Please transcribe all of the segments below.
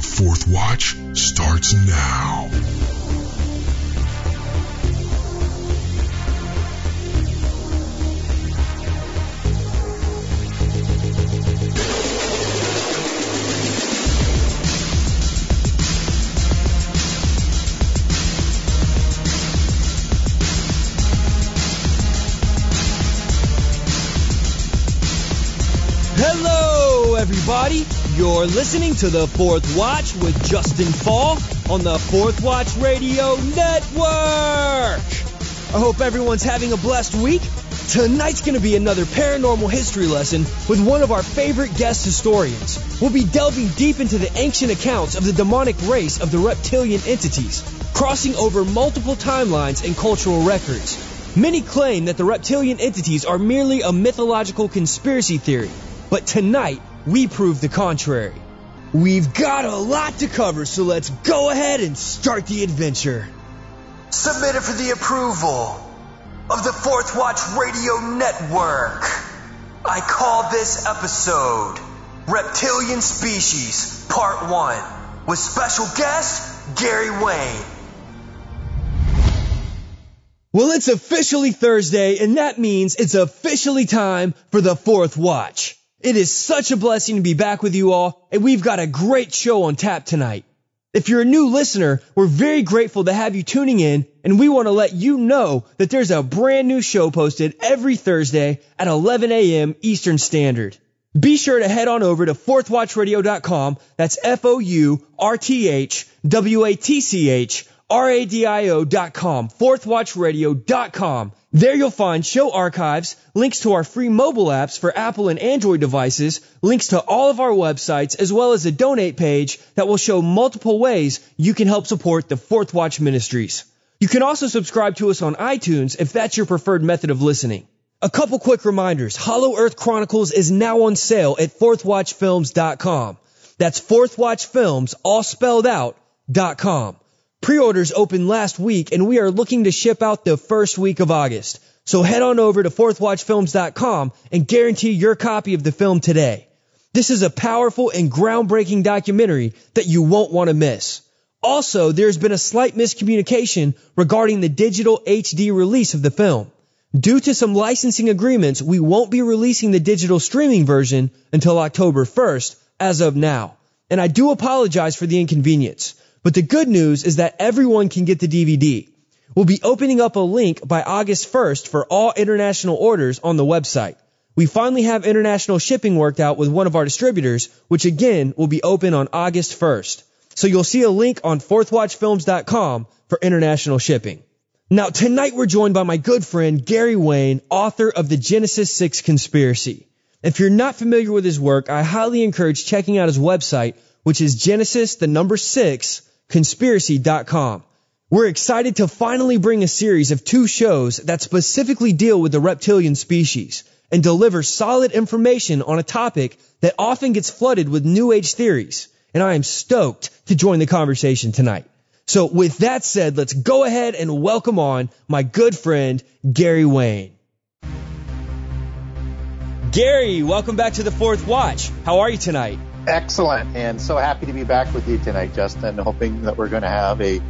The fourth watch starts now. Hello, everybody. You're listening to the Fourth Watch with Justen Faull on the Fourth Watch Radio Network. I hope everyone's having a blessed week. Tonight's going to be another paranormal history lesson with one of our favorite guest historians. We'll be delving deep into the ancient accounts of the demonic race of the reptilian entities, crossing over multiple timelines and cultural records. Many claim that the reptilian entities are merely a mythological conspiracy theory, but tonight we prove the contrary. We've got a lot to cover, so let's go ahead and start the adventure. Submitted for the approval of the Fourth Watch Radio Network. I call this episode Reptilian Species Part 1 with special guest Gary Wayne. Well, it's officially Thursday, and that means it's officially time for the fourth watch. It is such a blessing to be back with you all, and we've got a great show on tap tonight. If you're a new listener, we're very grateful to have you tuning in, and we want to let you know that there's a brand new show posted every Thursday at 11 a.m. Eastern Standard. Be sure to head on over to fourthwatchradio.com. That's F-O-U-R-T-H-W-A-T-C-H radio.com, fourthwatchradio.com. There you'll find show archives, links to our free mobile apps for Apple and Android devices, links to all of our websites, as well as a donate page that will show multiple ways you can help support the Fourth Watch Ministries. You can also subscribe to us on iTunes if that's your preferred method of listening. A couple quick reminders. Hollow Earth Chronicles is now on sale at fourthwatchfilms.com. That's fourthwatchfilms, all spelled out, dot com. Pre-orders opened last week and we are looking to ship out the first week of August. So head on over to fourthwatchfilms.com and guarantee your copy of the film today. This is a powerful and groundbreaking documentary that you won't want to miss. Also, there's been a slight miscommunication regarding the digital HD release of the film. Due to some licensing agreements, we won't be releasing the digital streaming version until October 1st, as of now. And I do apologize for the inconvenience. But the good news is that everyone can get the DVD. We'll be opening up a link by August 1st for all international orders on the website. We finally have international shipping worked out with one of our distributors, which again will be open on August 1st. So you'll see a link on fourthwatchfilms.com for international shipping. Now tonight we're joined by my good friend Gary Wayne, author of the Genesis 6 Conspiracy. If you're not familiar with his work, I highly encourage checking out his website, which is Genesis the number 6 conspiracy.com. We're excited to finally bring a series of two shows that specifically deal with the reptilian species and deliver solid information on a topic that often gets flooded with new age theories. And I am stoked to join the conversation tonight. So with that said, let's go ahead and welcome on my good friend, Gary Wayne. Gary, welcome back to the fourth watch. How are you tonight? Excellent, and so happy to be back with you tonight, Justen. Hoping that we're going to have a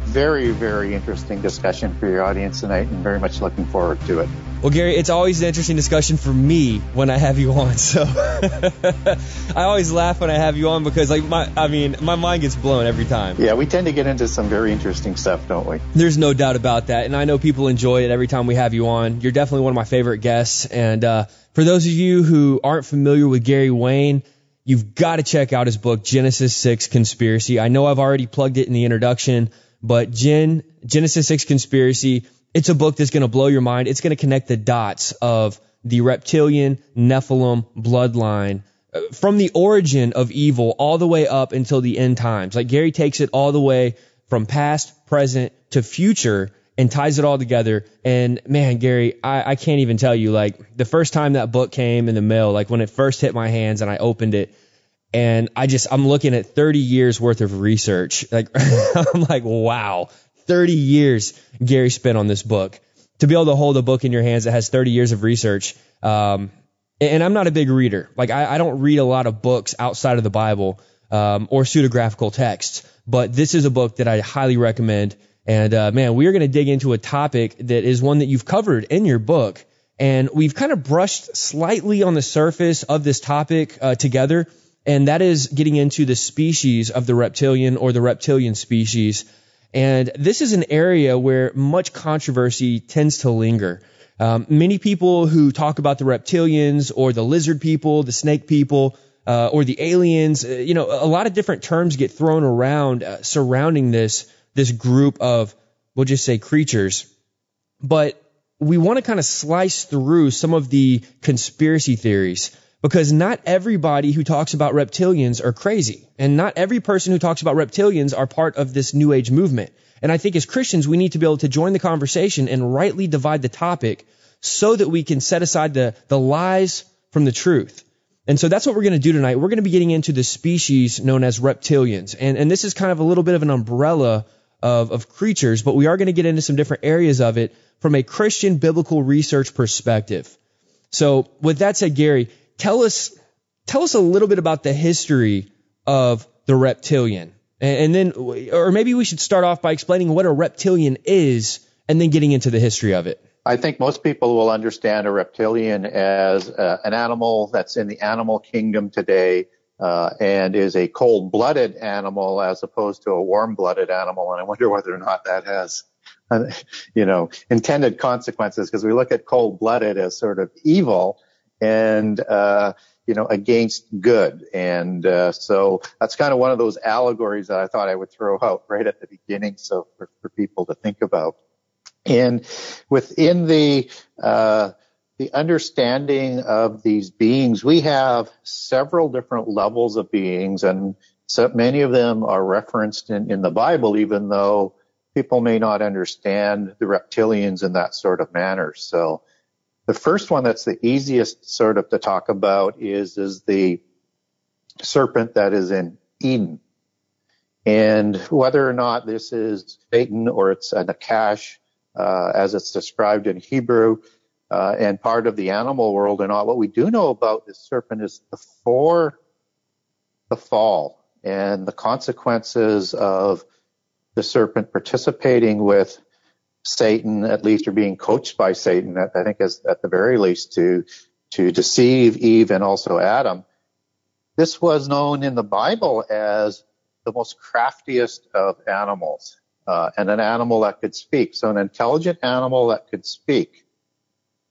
very, very interesting discussion for your audience tonight, and very much looking forward to it. Well, Gary, it's always an interesting discussion for me when I have you on. So I always laugh when I have you on because, like, my, I mean, my mind gets blown every time. Yeah, we tend to get into some very interesting stuff, don't we? There's no doubt about that, and I know people enjoy it every time we have you on. You're definitely one of my favorite guests, and uh, for those of you who aren't familiar with Gary Wayne, you've got to check out his book, Genesis 6 Conspiracy. I know I've already plugged it in the introduction, but Gen, Genesis 6 Conspiracy, it's a book that's going to blow your mind. It's going to connect the dots of the reptilian Nephilim bloodline uh, from the origin of evil all the way up until the end times. Like Gary takes it all the way from past, present to future and ties it all together. And man, Gary, I, I can't even tell you, like the first time that book came in the mail, like when it first hit my hands and I opened it, and I just, I'm looking at 30 years worth of research. Like, I'm like, wow, 30 years Gary spent on this book. To be able to hold a book in your hands that has 30 years of research, um, and I'm not a big reader. Like, I, I don't read a lot of books outside of the Bible. um, or pseudographical texts. But this is a book that I highly recommend. And uh, man, we are going to dig into a topic that is one that you've covered in your book. And we've kind of brushed slightly on the surface of this topic uh, together. And that is getting into the species of the reptilian or the reptilian species. And this is an area where much controversy tends to linger. Um, many people who talk about the reptilians or the lizard people, the snake people, uh, or the aliens, uh, you know, a lot of different terms get thrown around uh, surrounding this this group of, we'll just say creatures. But we want to kind of slice through some of the conspiracy theories because not everybody who talks about reptilians are crazy. And not every person who talks about reptilians are part of this new age movement. And I think as Christians, we need to be able to join the conversation and rightly divide the topic so that we can set aside the, the lies from the truth. And so that's what we're going to do tonight. We're going to be getting into the species known as reptilians. And, and this is kind of a little bit of an umbrella of, of creatures, but we are going to get into some different areas of it from a Christian biblical research perspective. So with that said, Gary, tell us, tell us a little bit about the history of the reptilian. And, then, or maybe we should start off by explaining what a reptilian is and then getting into the history of it. I think most people will understand a reptilian as uh, an animal that's in the animal kingdom today uh, and is a cold-blooded animal as opposed to a warm-blooded animal. And I wonder whether or not that has, you know, intended consequences because we look at cold-blooded as sort of evil and, uh, you know, against good. And uh, so that's kind of one of those allegories that I thought I would throw out right at the beginning, so for, for people to think about. And within the uh, the understanding of these beings, we have several different levels of beings, and so many of them are referenced in, in the Bible, even though people may not understand the reptilians in that sort of manner. So the first one that's the easiest sort of to talk about is is the serpent that is in Eden. And whether or not this is Satan or it's a Nachash, uh, as it's described in Hebrew, uh, and part of the animal world and all. What we do know about this serpent is before the fall and the consequences of the serpent participating with Satan, at least, or being coached by Satan, I think, is at the very least, to to deceive Eve and also Adam. This was known in the Bible as the most craftiest of animals uh, and an animal that could speak. So an intelligent animal that could speak.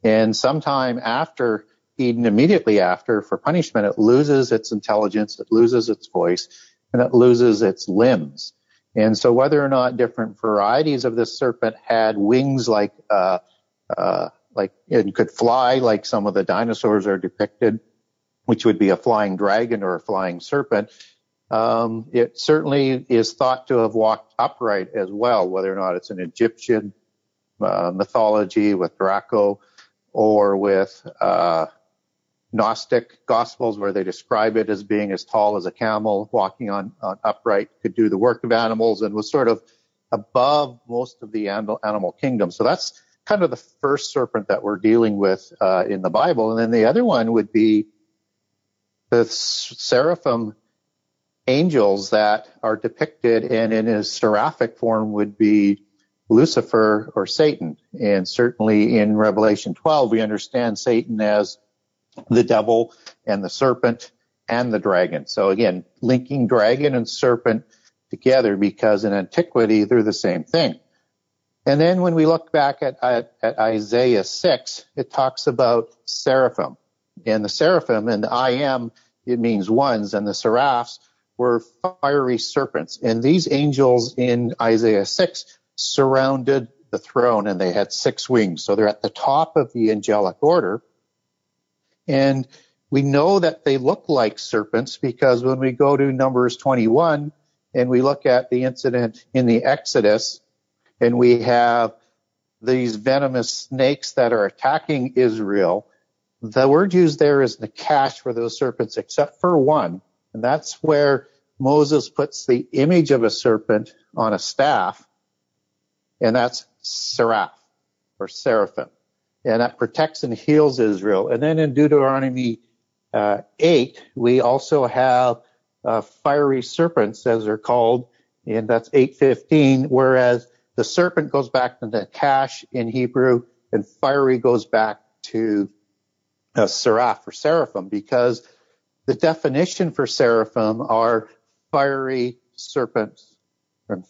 And sometime after Eden, immediately after, for punishment, it loses its intelligence, it loses its voice, and it loses its limbs. And so whether or not different varieties of this serpent had wings like, uh, uh, like it could fly like some of the dinosaurs are depicted, which would be a flying dragon or a flying serpent, um, it certainly is thought to have walked upright as well, whether or not it's an Egyptian uh, mythology with Draco or with uh, Gnostic Gospels where they describe it as being as tall as a camel, walking on, on upright, could do the work of animals, and was sort of above most of the animal, kingdom. So that's kind of the first serpent that we're dealing with uh, in the Bible. And then the other one would be the seraphim angels that are depicted and in his seraphic form would be Lucifer or Satan. And certainly in Revelation 12, we understand Satan as the devil and the serpent and the dragon. So again, linking dragon and serpent together because in antiquity, they're the same thing. And then when we look back at, at, at Isaiah 6, it talks about seraphim. And the seraphim and the I am, it means ones, and the seraphs were fiery serpents. And these angels in Isaiah 6 surrounded the throne and they had six wings. So they're at the top of the angelic order. And we know that they look like serpents because when we go to Numbers 21 and we look at the incident in the Exodus and we have these venomous snakes that are attacking Israel, the word used there is nachash for those serpents except for one and that's where Moses puts the image of a serpent on a staff, and that's seraph or seraphim. And that protects and heals Israel. And then in Deuteronomy uh, 8, we also have uh, fiery serpents, as they're called, and that's 815, whereas the serpent goes back to nachash in Hebrew, and fiery goes back to uh, seraph or seraphim, because the definition for seraphim are fiery serpents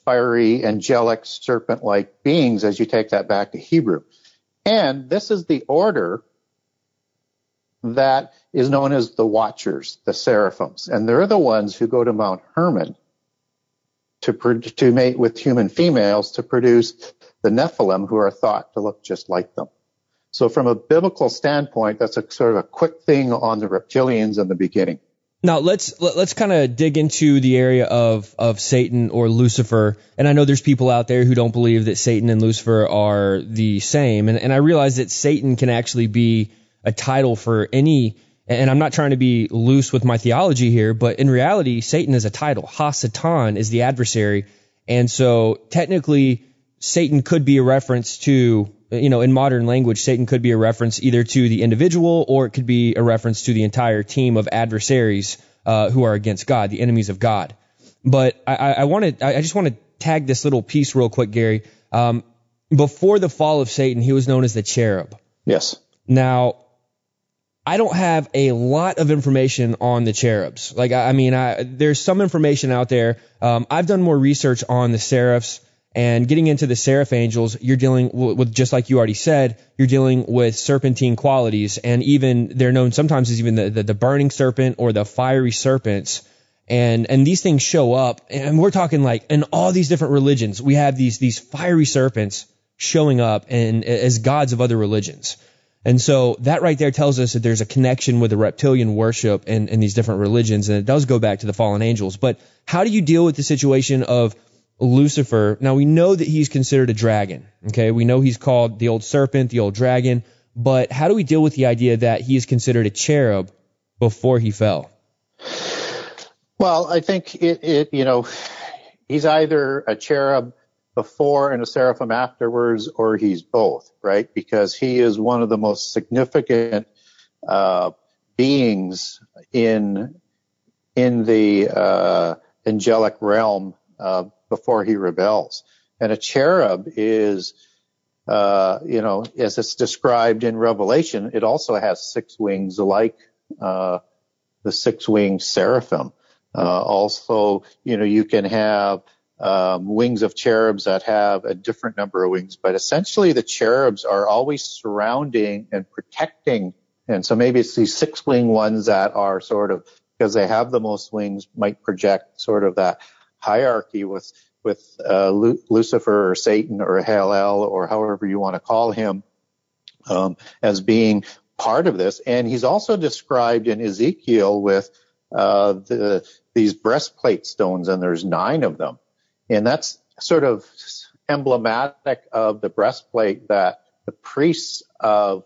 fiery angelic serpent-like beings as you take that back to Hebrew. And this is the order that is known as the Watchers, the Seraphims, and they're the ones who go to Mount Hermon to to mate with human females to produce the Nephilim, who are thought to look just like them. So, from a biblical standpoint, that's a sort of a quick thing on the reptilians in the beginning. Now let's let's kind of dig into the area of of Satan or Lucifer. And I know there's people out there who don't believe that Satan and Lucifer are the same. And and I realize that Satan can actually be a title for any and I'm not trying to be loose with my theology here, but in reality, Satan is a title. Ha-Satan is the adversary. And so technically, Satan could be a reference to, you know, in modern language, Satan could be a reference either to the individual or it could be a reference to the entire team of adversaries uh, who are against God, the enemies of God. But I, I wanted, I just want to tag this little piece real quick, Gary. Um, before the fall of Satan, he was known as the cherub. Yes. Now, I don't have a lot of information on the cherubs. Like, I, I mean, I, there's some information out there. Um, I've done more research on the seraphs and getting into the seraph angels. You're dealing with, just like you already said, you're dealing with serpentine qualities, and even they're known sometimes as even the, the, the burning serpent or the fiery serpents. And and these things show up, and we're talking like in all these different religions, we have these these fiery serpents showing up and as gods of other religions. And so that right there tells us that there's a connection with the reptilian worship in, in these different religions, and it does go back to the fallen angels. But how do you deal with the situation of Lucifer? Now we know that he's considered a dragon. Okay, we know he's called the old serpent, the old dragon. But how do we deal with the idea that he is considered a cherub before he fell? Well, I think it, it you know, he's either a cherub before and a seraphim afterwards, or he's both, right? Because he is one of the most significant uh, beings in in the uh, angelic realm uh, before he rebels. And a cherub is, uh, you know, as it's described in Revelation, it also has six wings, like uh, the six-winged seraphim. Uh, also, you know, you can have um, wings of cherubs that have a different number of wings, but essentially the cherubs are always surrounding and protecting. And so maybe it's these six wing ones that are sort of, because they have the most wings, might project sort of that hierarchy with, with, uh, Lu- Lucifer or Satan or Helel or however you want to call him, um, as being part of this. And he's also described in Ezekiel with, uh, the, these breastplate stones and there's nine of them. And that's sort of emblematic of the breastplate that the priests of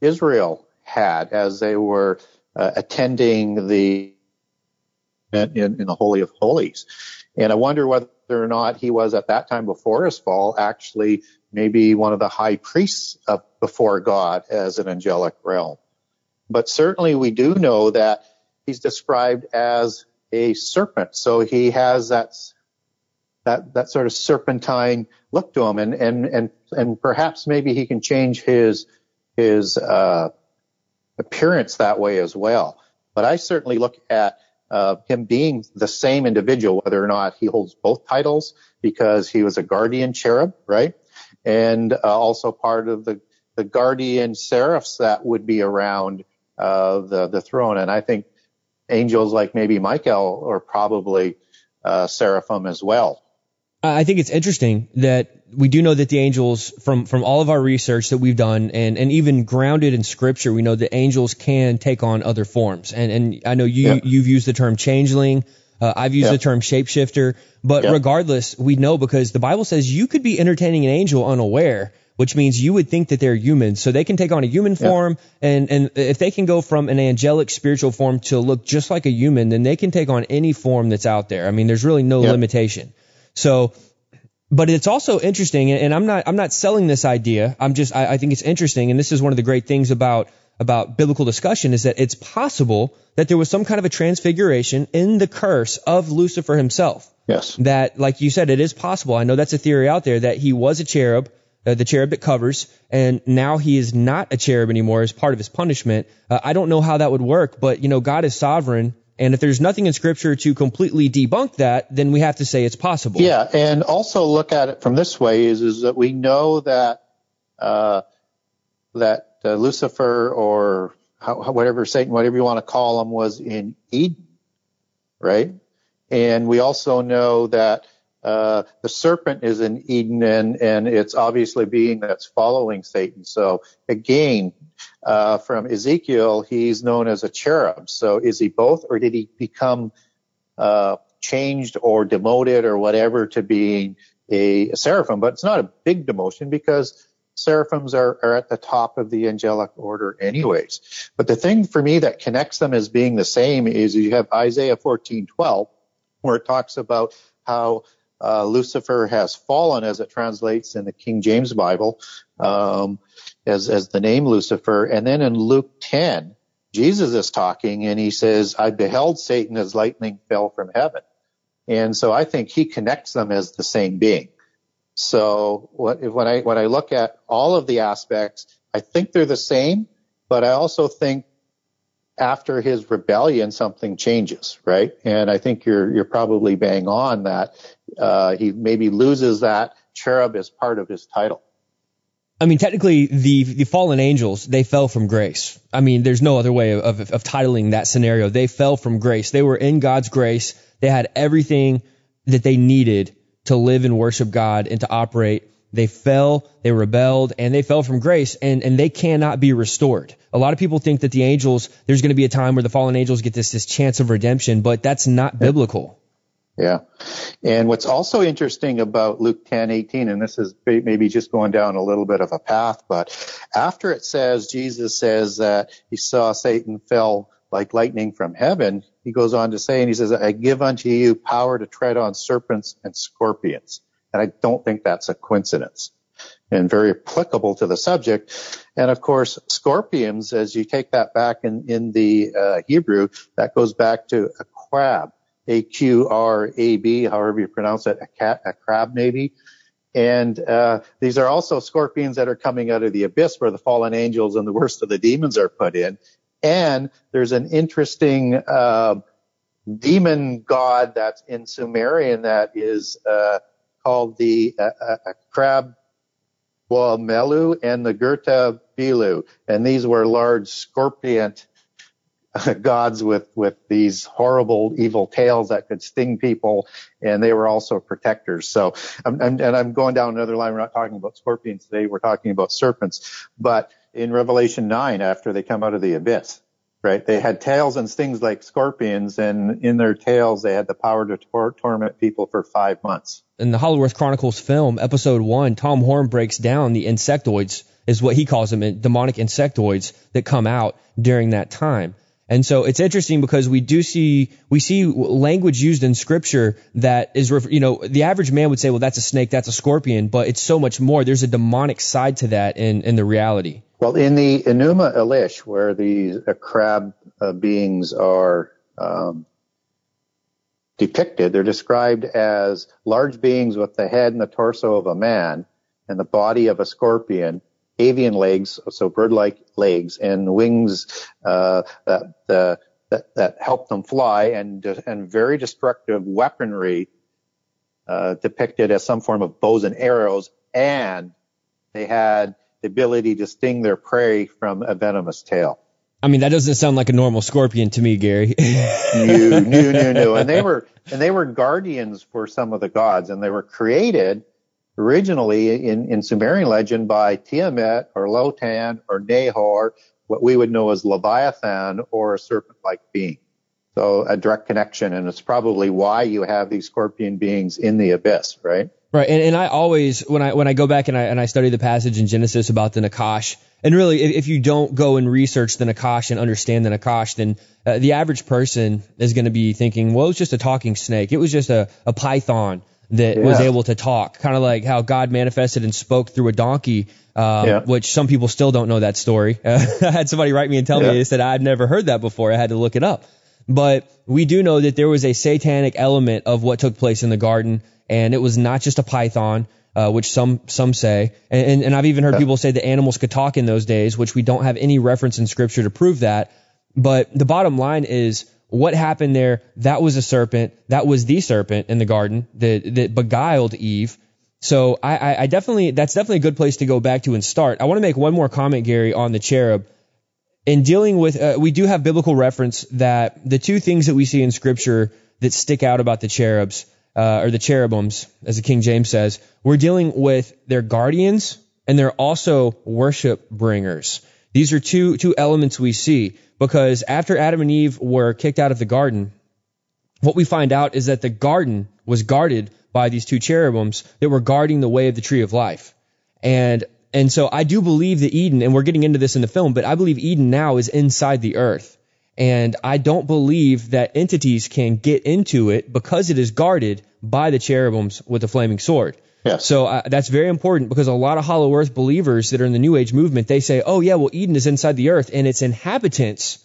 Israel had as they were uh, attending the in, in the Holy of Holies. And I wonder whether or not he was at that time before his fall actually maybe one of the high priests before God as an angelic realm. But certainly we do know that he's described as a serpent. So he has that that that sort of serpentine look to him, and and and and perhaps maybe he can change his his uh, appearance that way as well. But I certainly look at him being the same individual, whether or not he holds both titles, because he was a guardian cherub, right, and uh, also part of the guardian seraphs that would be around uh, the the throne. And I think angels like maybe Michael are probably uh, seraphim as well. I think it's interesting that we do know that the angels, from from all of our research that we've done, and and even grounded in Scripture, we know that angels can take on other forms. And and I know you you've used the term changeling. Uh, I've used the term shapeshifter. But regardless, we know because the Bible says you could be entertaining an angel unaware, which means you would think that they're humans. So they can take on a human form, and and if they can go from an angelic spiritual form to look just like a human, then they can take on any form that's out there. I mean, there's really no limitation. So, but it's also interesting, and I'm not I'm not selling this idea. I'm just I, I think it's interesting, and this is one of the great things about about biblical discussion is that it's possible that there was some kind of a transfiguration in the curse of Lucifer himself. Yes. That, like you said, it is possible. I know that's a theory out there that he was a cherub, uh, the cherub that covers, and now he is not a cherub anymore as part of his punishment. Uh, I don't know how that would work, but you know, God is sovereign. And if there's nothing in scripture to completely debunk that, then we have to say it's possible. Yeah. And also look at it from this way is, is that we know that, uh, that uh, Lucifer or how, whatever Satan, whatever you want to call him was in Eden, right? And we also know that uh, the serpent is in Eden, and and it's obviously being that's following Satan. So again, uh, from Ezekiel, he's known as a cherub. So is he both, or did he become uh, changed or demoted or whatever to being a, a seraphim? But it's not a big demotion because seraphims are, are at the top of the angelic order anyways. But the thing for me that connects them as being the same is you have Isaiah 14:12 where it talks about how uh, Lucifer has fallen, as it translates in the King James Bible, um, as as the name Lucifer. And then in Luke 10, Jesus is talking, and he says, "I beheld Satan as lightning fell from heaven." And so I think he connects them as the same being. So what, when I when I look at all of the aspects, I think they're the same, but I also think after his rebellion, something changes, right? And I think you're you're probably bang on that. Uh, he maybe loses that cherub as part of his title. I mean, technically, the the fallen angels they fell from grace. I mean, there's no other way of, of, of titling that scenario. They fell from grace. They were in God's grace. They had everything that they needed to live and worship God and to operate they fell, they rebelled, and they fell from grace, and, and they cannot be restored. A lot of people think that the angels, there's going to be a time where the fallen angels get this, this chance of redemption, but that's not biblical. Yeah. And what's also interesting about Luke 10, 18, and this is maybe just going down a little bit of a path, but after it says, Jesus says that he saw Satan fell like lightning from heaven, he goes on to say, and he says, I give unto you power to tread on serpents and scorpions and I don't think that's a coincidence and very applicable to the subject. And of course, scorpions, as you take that back in, in the uh, Hebrew, that goes back to a crab, A-Q-R-A-B, however you pronounce it, a cat, a crab maybe. And uh, these are also scorpions that are coming out of the abyss where the fallen angels and the worst of the demons are put in. And there's an interesting uh, demon god that's in Sumerian that is uh, called the uh, uh, uh crab melu and the Gerta Bilu. And these were large scorpion gods with, with these horrible evil tails that could sting people. And they were also protectors. So, I'm, I'm, and I'm going down another line. We're not talking about scorpions today. We're talking about serpents. But in Revelation 9, after they come out of the abyss, right? They had tails and stings like scorpions, and in their tails, they had the power to tor- torment people for five months. In the Hollow Earth Chronicles film, episode one, Tom Horn breaks down the insectoids, is what he calls them, demonic insectoids that come out during that time. And so it's interesting because we do see we see language used in scripture that is you know the average man would say well that's a snake that's a scorpion but it's so much more there's a demonic side to that in in the reality. Well, in the Enuma Elish, where these uh, crab uh, beings are um, depicted, they're described as large beings with the head and the torso of a man and the body of a scorpion, avian legs, so bird-like legs, and wings uh, that, uh, that, that help them fly, and and very destructive weaponry uh, depicted as some form of bows and arrows, and they had the ability to sting their prey from a venomous tail. I mean, that doesn't sound like a normal scorpion to me, Gary. no, no, no, no. And they were, and they were guardians for some of the gods, and they were created originally in, in Sumerian legend by Tiamat or Lotan or Nahor, what we would know as Leviathan or a serpent-like being. So a direct connection, and it's probably why you have these scorpion beings in the abyss, right? Right, and, and I always when I when I go back and I and I study the passage in Genesis about the Nachash, and really, if, if you don't go and research the Nachash and understand the Nachash, then uh, the average person is going to be thinking, well, it's just a talking snake. It was just a, a python that was able to talk, kind of like how God manifested and spoke through a donkey, um, Yeah. which some people still don't know that story. I had somebody write me and tell me Yeah. they said I'd never heard that before. I had to look it up. But we do know that there was a satanic element of what took place in the garden, and it was not just a python, uh, which some some say, and, and, and I've even heard people say that animals could talk in those days, which we don't have any reference in scripture to prove that. But the bottom line is what happened there. That was a serpent. That was the serpent in the garden that that beguiled Eve. So I, I, definitely that's definitely a good place to go back to and start. I want to make one more comment, Gary, on the cherub in dealing with, uh, we do have biblical reference that the two things that we see in Scripture that stick out about the cherubs, uh, or the cherubims, as the King James says, we're dealing with their guardians and they're also worship bringers. These are two two elements we see because after Adam and Eve were kicked out of the garden, what we find out is that the garden was guarded by these two cherubims that were guarding the way of the tree of life. And and so I do believe that Eden, and we're getting into this in the film, but I believe Eden now is inside the earth. And I don't believe that entities can get into it because it is guarded by the cherubims with the flaming sword. Yes. So uh, that's very important because a lot of Hollow Earth believers that are in the New Age movement, they say, oh yeah, well Eden is inside the earth and its inhabitants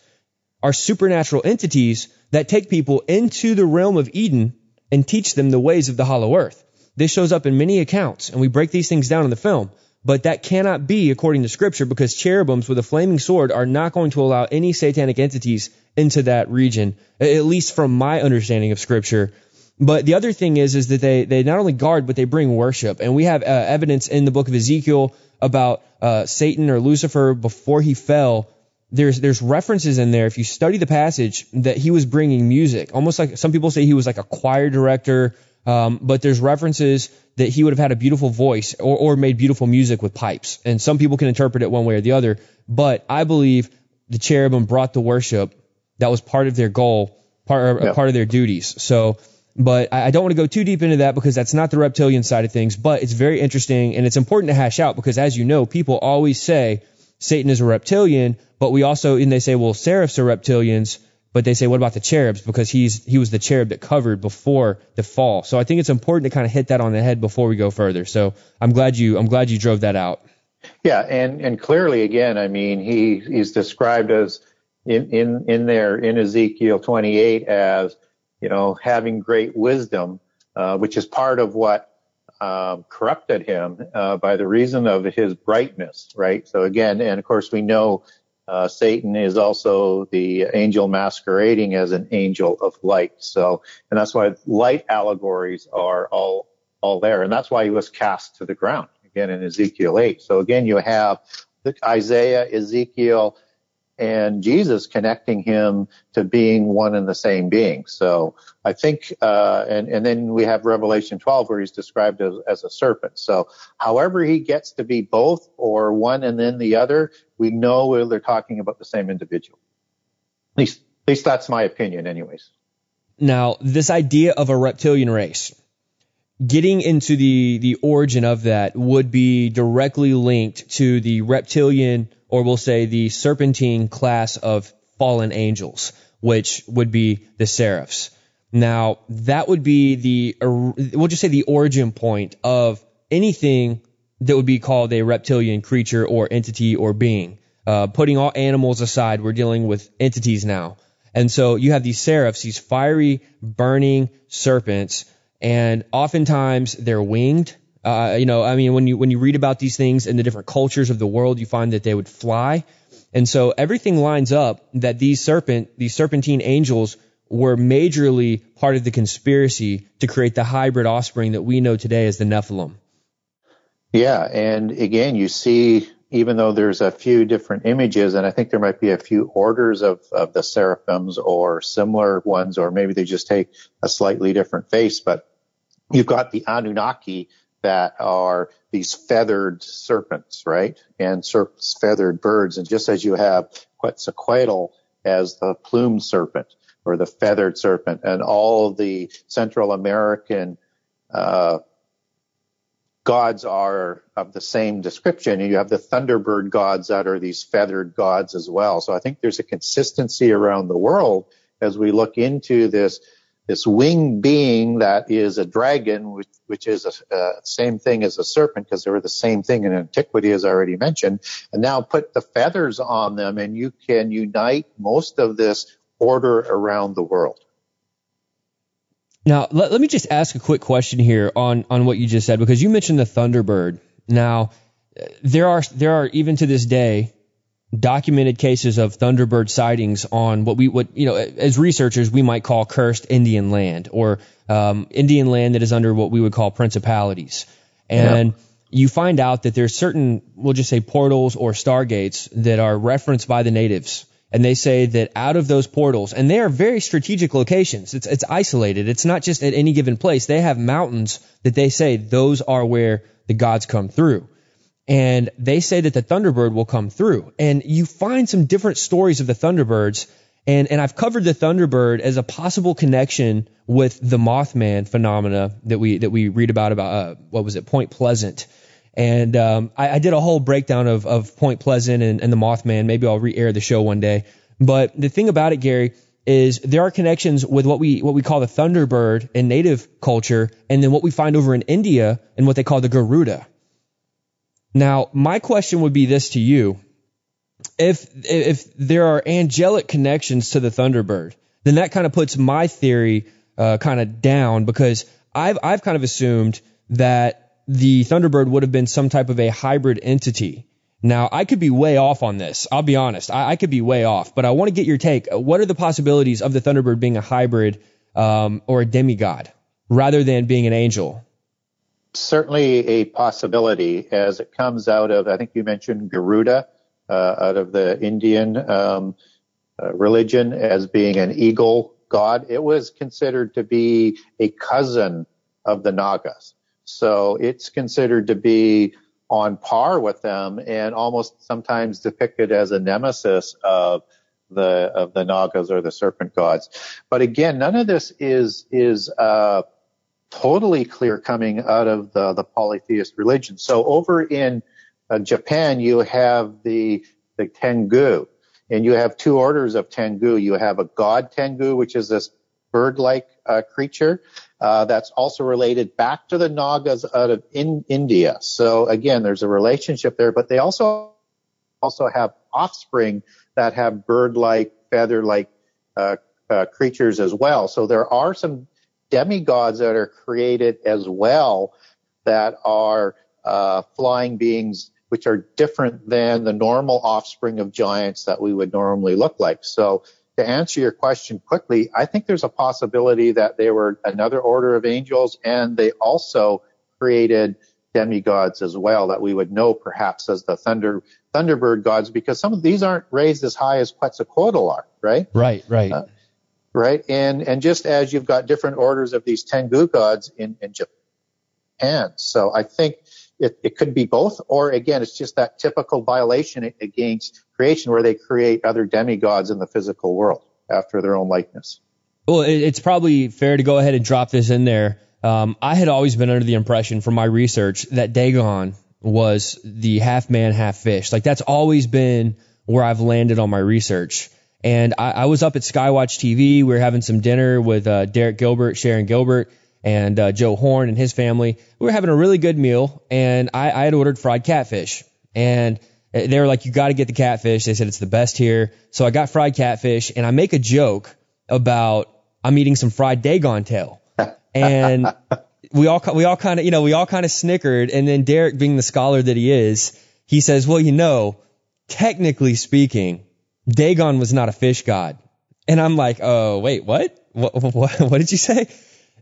are supernatural entities that take people into the realm of Eden and teach them the ways of the hollow earth. This shows up in many accounts, and we break these things down in the film. But that cannot be according to scripture because cherubims with a flaming sword are not going to allow any satanic entities into that region, at least from my understanding of scripture. But the other thing is, is that they, they not only guard, but they bring worship. And we have uh, evidence in the book of Ezekiel about uh, Satan or Lucifer before he fell. There's there's references in there. If you study the passage, that he was bringing music, almost like some people say he was like a choir director. Um, but there's references that he would have had a beautiful voice or, or made beautiful music with pipes. And some people can interpret it one way or the other. But I believe the cherubim brought the worship. That was part of their goal, part, Yeah. part of their duties. So, but I don't want to go too deep into that because that's not the reptilian side of things. But it's very interesting and it's important to hash out because, as you know, people always say Satan is a reptilian, but we also and they say, well, seraphs are reptilians, but they say, what about the cherubs? Because he's he was the cherub that covered before the fall. So I think it's important to kind of hit that on the head before we go further. So I'm glad you I'm glad you drove that out. Yeah, and and clearly, again, I mean, he he's described as in in in there in Ezekiel 28 as you know having great wisdom, uh, which is part of what um, corrupted him uh, by the reason of his brightness, right? So again, and of course, we know uh, Satan is also the angel masquerading as an angel of light. So, and that's why light allegories are all all there, and that's why he was cast to the ground again in Ezekiel 8. So again, you have Isaiah, Ezekiel, and Jesus connecting him to being one and the same being. So I think, uh, and, and then we have Revelation 12 where he's described as, as a serpent. So however he gets to be both or one and then the other, we know they're talking about the same individual. At least, at least that's my opinion anyways. Now, this idea of a reptilian race, getting into the, the origin of that would be directly linked to the reptilian, or we'll say the serpentine class of fallen angels, which would be the seraphs. Now, that would be the, we'll just say the origin point of anything that would be called a reptilian creature or entity or being. Uh, putting all animals aside, we're dealing with entities now. And so you have these seraphs, these fiery, burning serpents, and oftentimes they're winged. Uh, you know, I mean, when you when you read about these things in the different cultures of the world, you find that they would fly. And so everything lines up that these serpent, these serpentine angels were majorly part of the conspiracy to create the hybrid offspring that we know today as the Nephilim. Yeah, and again, you see, even though there's a few different images, and I think there might be a few orders of, of the seraphims or similar ones, or maybe they just take a slightly different face, but you've got the Anunnaki that are these feathered serpents, right? And serp- feathered birds. And just as you have Quetzalcoatl as the plumed serpent or the feathered serpent and all the Central American, uh, gods are of the same description. And you have the Thunderbird gods that are these feathered gods as well. So I think there's a consistency around the world as we look into this this winged being that is a dragon, which, which is a uh, same thing as a serpent because they were the same thing in antiquity, as I already mentioned. And now put the feathers on them, and you can unite most of this order around the world. Now, let, let me just ask a quick question here on on what you just said because you mentioned the Thunderbird. Now, there are there are even to this day documented cases of Thunderbird sightings on what we would, you know, as researchers, we might call cursed Indian land or um, Indian land that is under what we would call principalities. And yeah. you find out that there's certain, we'll just say portals or stargates that are referenced by the natives. And they say that out of those portals, and they are very strategic locations. It's, it's isolated. It's not just at any given place. They have mountains that they say those are where the gods come through and they say that the Thunderbird will come through. And you find some different stories of the Thunderbirds. And, and I've covered the Thunderbird as a possible connection with the Mothman phenomena that we, that we read about, about, uh, what was it, Point Pleasant. And, um, I, I, did a whole breakdown of, of Point Pleasant and, and the Mothman. Maybe I'll re-air the show one day. But the thing about it, Gary, is there are connections with what we, what we call the Thunderbird in native culture and then what we find over in India and what they call the Garuda. Now, my question would be this to you. If, if there are angelic connections to the Thunderbird, then that kind of puts my theory uh, kind of down because I've, I've kind of assumed that the Thunderbird would have been some type of a hybrid entity. Now, I could be way off on this. I'll be honest. I, I could be way off, but I want to get your take. What are the possibilities of the Thunderbird being a hybrid um, or a demigod rather than being an angel? Certainly a possibility as it comes out of, I think you mentioned Garuda, uh, out of the Indian um, uh, religion as being an eagle god. It was considered to be a cousin of the Nagas. So it's considered to be on par with them and almost sometimes depicted as a nemesis of the of the Nagas or the serpent gods. But again, none of this is is uh, totally clear coming out of the, the polytheist religion. So over in uh, Japan, you have the, the Tengu, and you have two orders of Tengu. You have a god Tengu, which is this bird-like uh, creature uh, that's also related back to the Nagas out of in India. So again, there's a relationship there, but they also also have offspring that have bird-like, feather-like uh, uh, creatures as well. So there are some demigods that are created as well that are uh, flying beings which are different than the normal offspring of giants that we would normally look like. So to answer your question quickly, I think there's a possibility that they were another order of angels and they also created demigods as well that we would know perhaps as the thunder thunderbird gods because some of these aren't raised as high as Quetzalcoatl are, right? Right, right. Uh, right? And and just as you've got different orders of these ten Tengu gods in, in Japan, so I think it, it could be both, or again, it's just that typical violation against creation where they create other demigods in the physical world after their own likeness. Well, it's probably fair to go ahead and drop this in there. Um, I had always been under the impression from my research that Dagon was the half man, half fish. Like that's always been where I've landed on my research. And I, I was up at Skywatch TV. We were having some dinner with uh, Derek Gilbert, Sharon Gilbert, and uh, Joe Horn and his family. We were having a really good meal, and I, I had ordered fried catfish. And they were like, "You got to get the catfish." They said it's the best here. So I got fried catfish, and I make a joke about I'm eating some fried Dagon tail, and we all we all kind of you know we all kind of snickered. And then Derek, being the scholar that he is, he says, "Well, you know, technically speaking." Dagon was not a fish god. And I'm like, oh, wait, what? What, what, what did you say?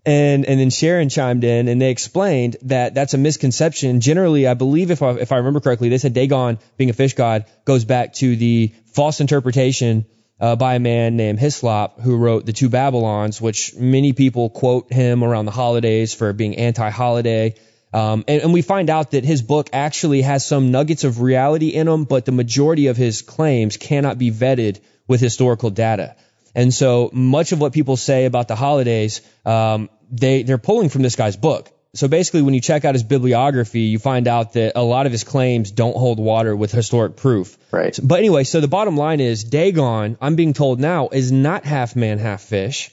And, and then Sharon chimed in and they explained that that's a misconception. Generally, I believe if I, if I remember correctly, they said Dagon being a fish god goes back to the false interpretation uh, by a man named Hislop who wrote the two Babylons, which many people quote him around the holidays for being anti-holiday. Um, and, and, we find out that his book actually has some nuggets of reality in them, but the majority of his claims cannot be vetted with historical data. And so much of what people say about the holidays, um, they they're pulling from this guy's book. So basically, when you check out his bibliography, you find out that a lot of his claims don't hold water with historic proof. Right. But anyway, so the bottom line is Dagon, I'm being told now, is not half man, half fish.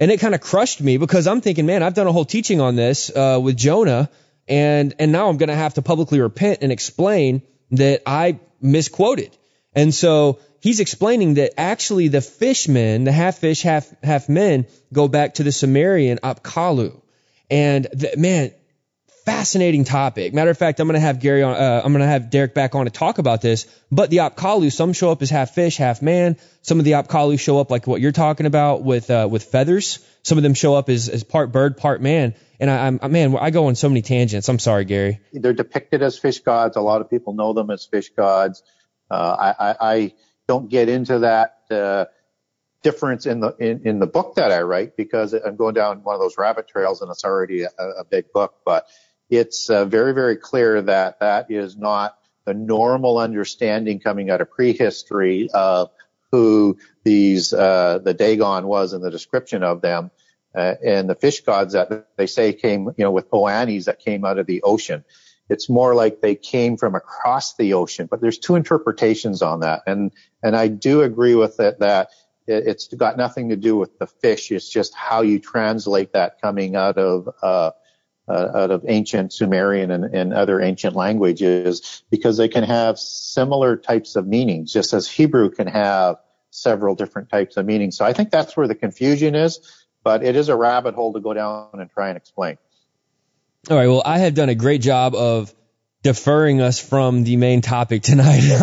And it kind of crushed me because I'm thinking, man, I've done a whole teaching on this uh, with Jonah, and and now I'm going to have to publicly repent and explain that I misquoted. And so he's explaining that actually the fishmen, the half fish, half half men, go back to the Sumerian Apkallu. And the, man, fascinating topic. Matter of fact, I'm going to have Gary on, uh, I'm going to have Derek back on to talk about this. But the Apkallu, some show up as half fish, half man. Some of the Apkallu show up like what you're talking about with uh, with feathers. Some of them show up as, as part bird, part man. And I, I'm man, I go on so many tangents. I'm sorry, Gary. They're depicted as fish gods. A lot of people know them as fish gods. Uh, I, I, I don't get into that uh, difference in the in, in the book that I write because I'm going down one of those rabbit trails and it's already a, a big book. But it's uh, very very clear that that is not the normal understanding coming out of prehistory of who these uh, the Dagon was in the description of them. Uh, and the fish gods that they say came, you know, with Oannes that came out of the ocean. It's more like they came from across the ocean, but there's two interpretations on that. And, and I do agree with it that it's got nothing to do with the fish. It's just how you translate that coming out of, uh, uh, out of ancient Sumerian and, and, other ancient languages because they can have similar types of meanings, just as Hebrew can have several different types of meanings. So I think that's where the confusion is, but it is a rabbit hole to go down and try and explain. All right. Well, I have done a great job of deferring us from the main topic tonight.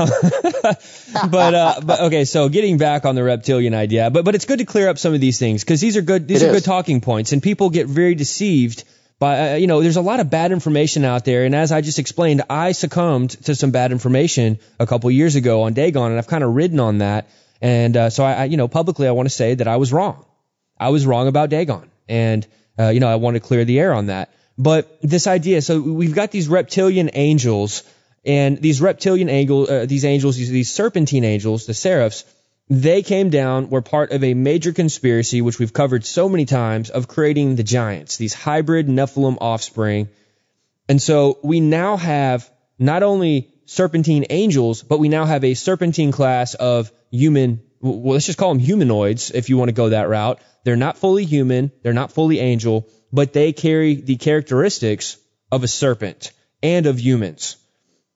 but uh, but okay, so getting back on the reptilian idea, but but it's good to clear up some of these things because these are good these it are is. good talking points, and people get very deceived by uh, you know there's a lot of bad information out there, and as I just explained, I succumbed to some bad information a couple years ago on Dagon, and I've kind of ridden on that, and uh, so I, I you know publicly I want to say that I was wrong, I was wrong about Dagon, and uh, you know I want to clear the air on that. But this idea, so we've got these reptilian angels, and these reptilian angel, uh, these angels, these, these serpentine angels, the seraphs, they came down, were part of a major conspiracy, which we've covered so many times, of creating the giants, these hybrid Nephilim offspring. And so we now have not only serpentine angels, but we now have a serpentine class of human, well, let's just call them humanoids if you want to go that route. They're not fully human. They're not fully angel, but they carry the characteristics of a serpent and of humans.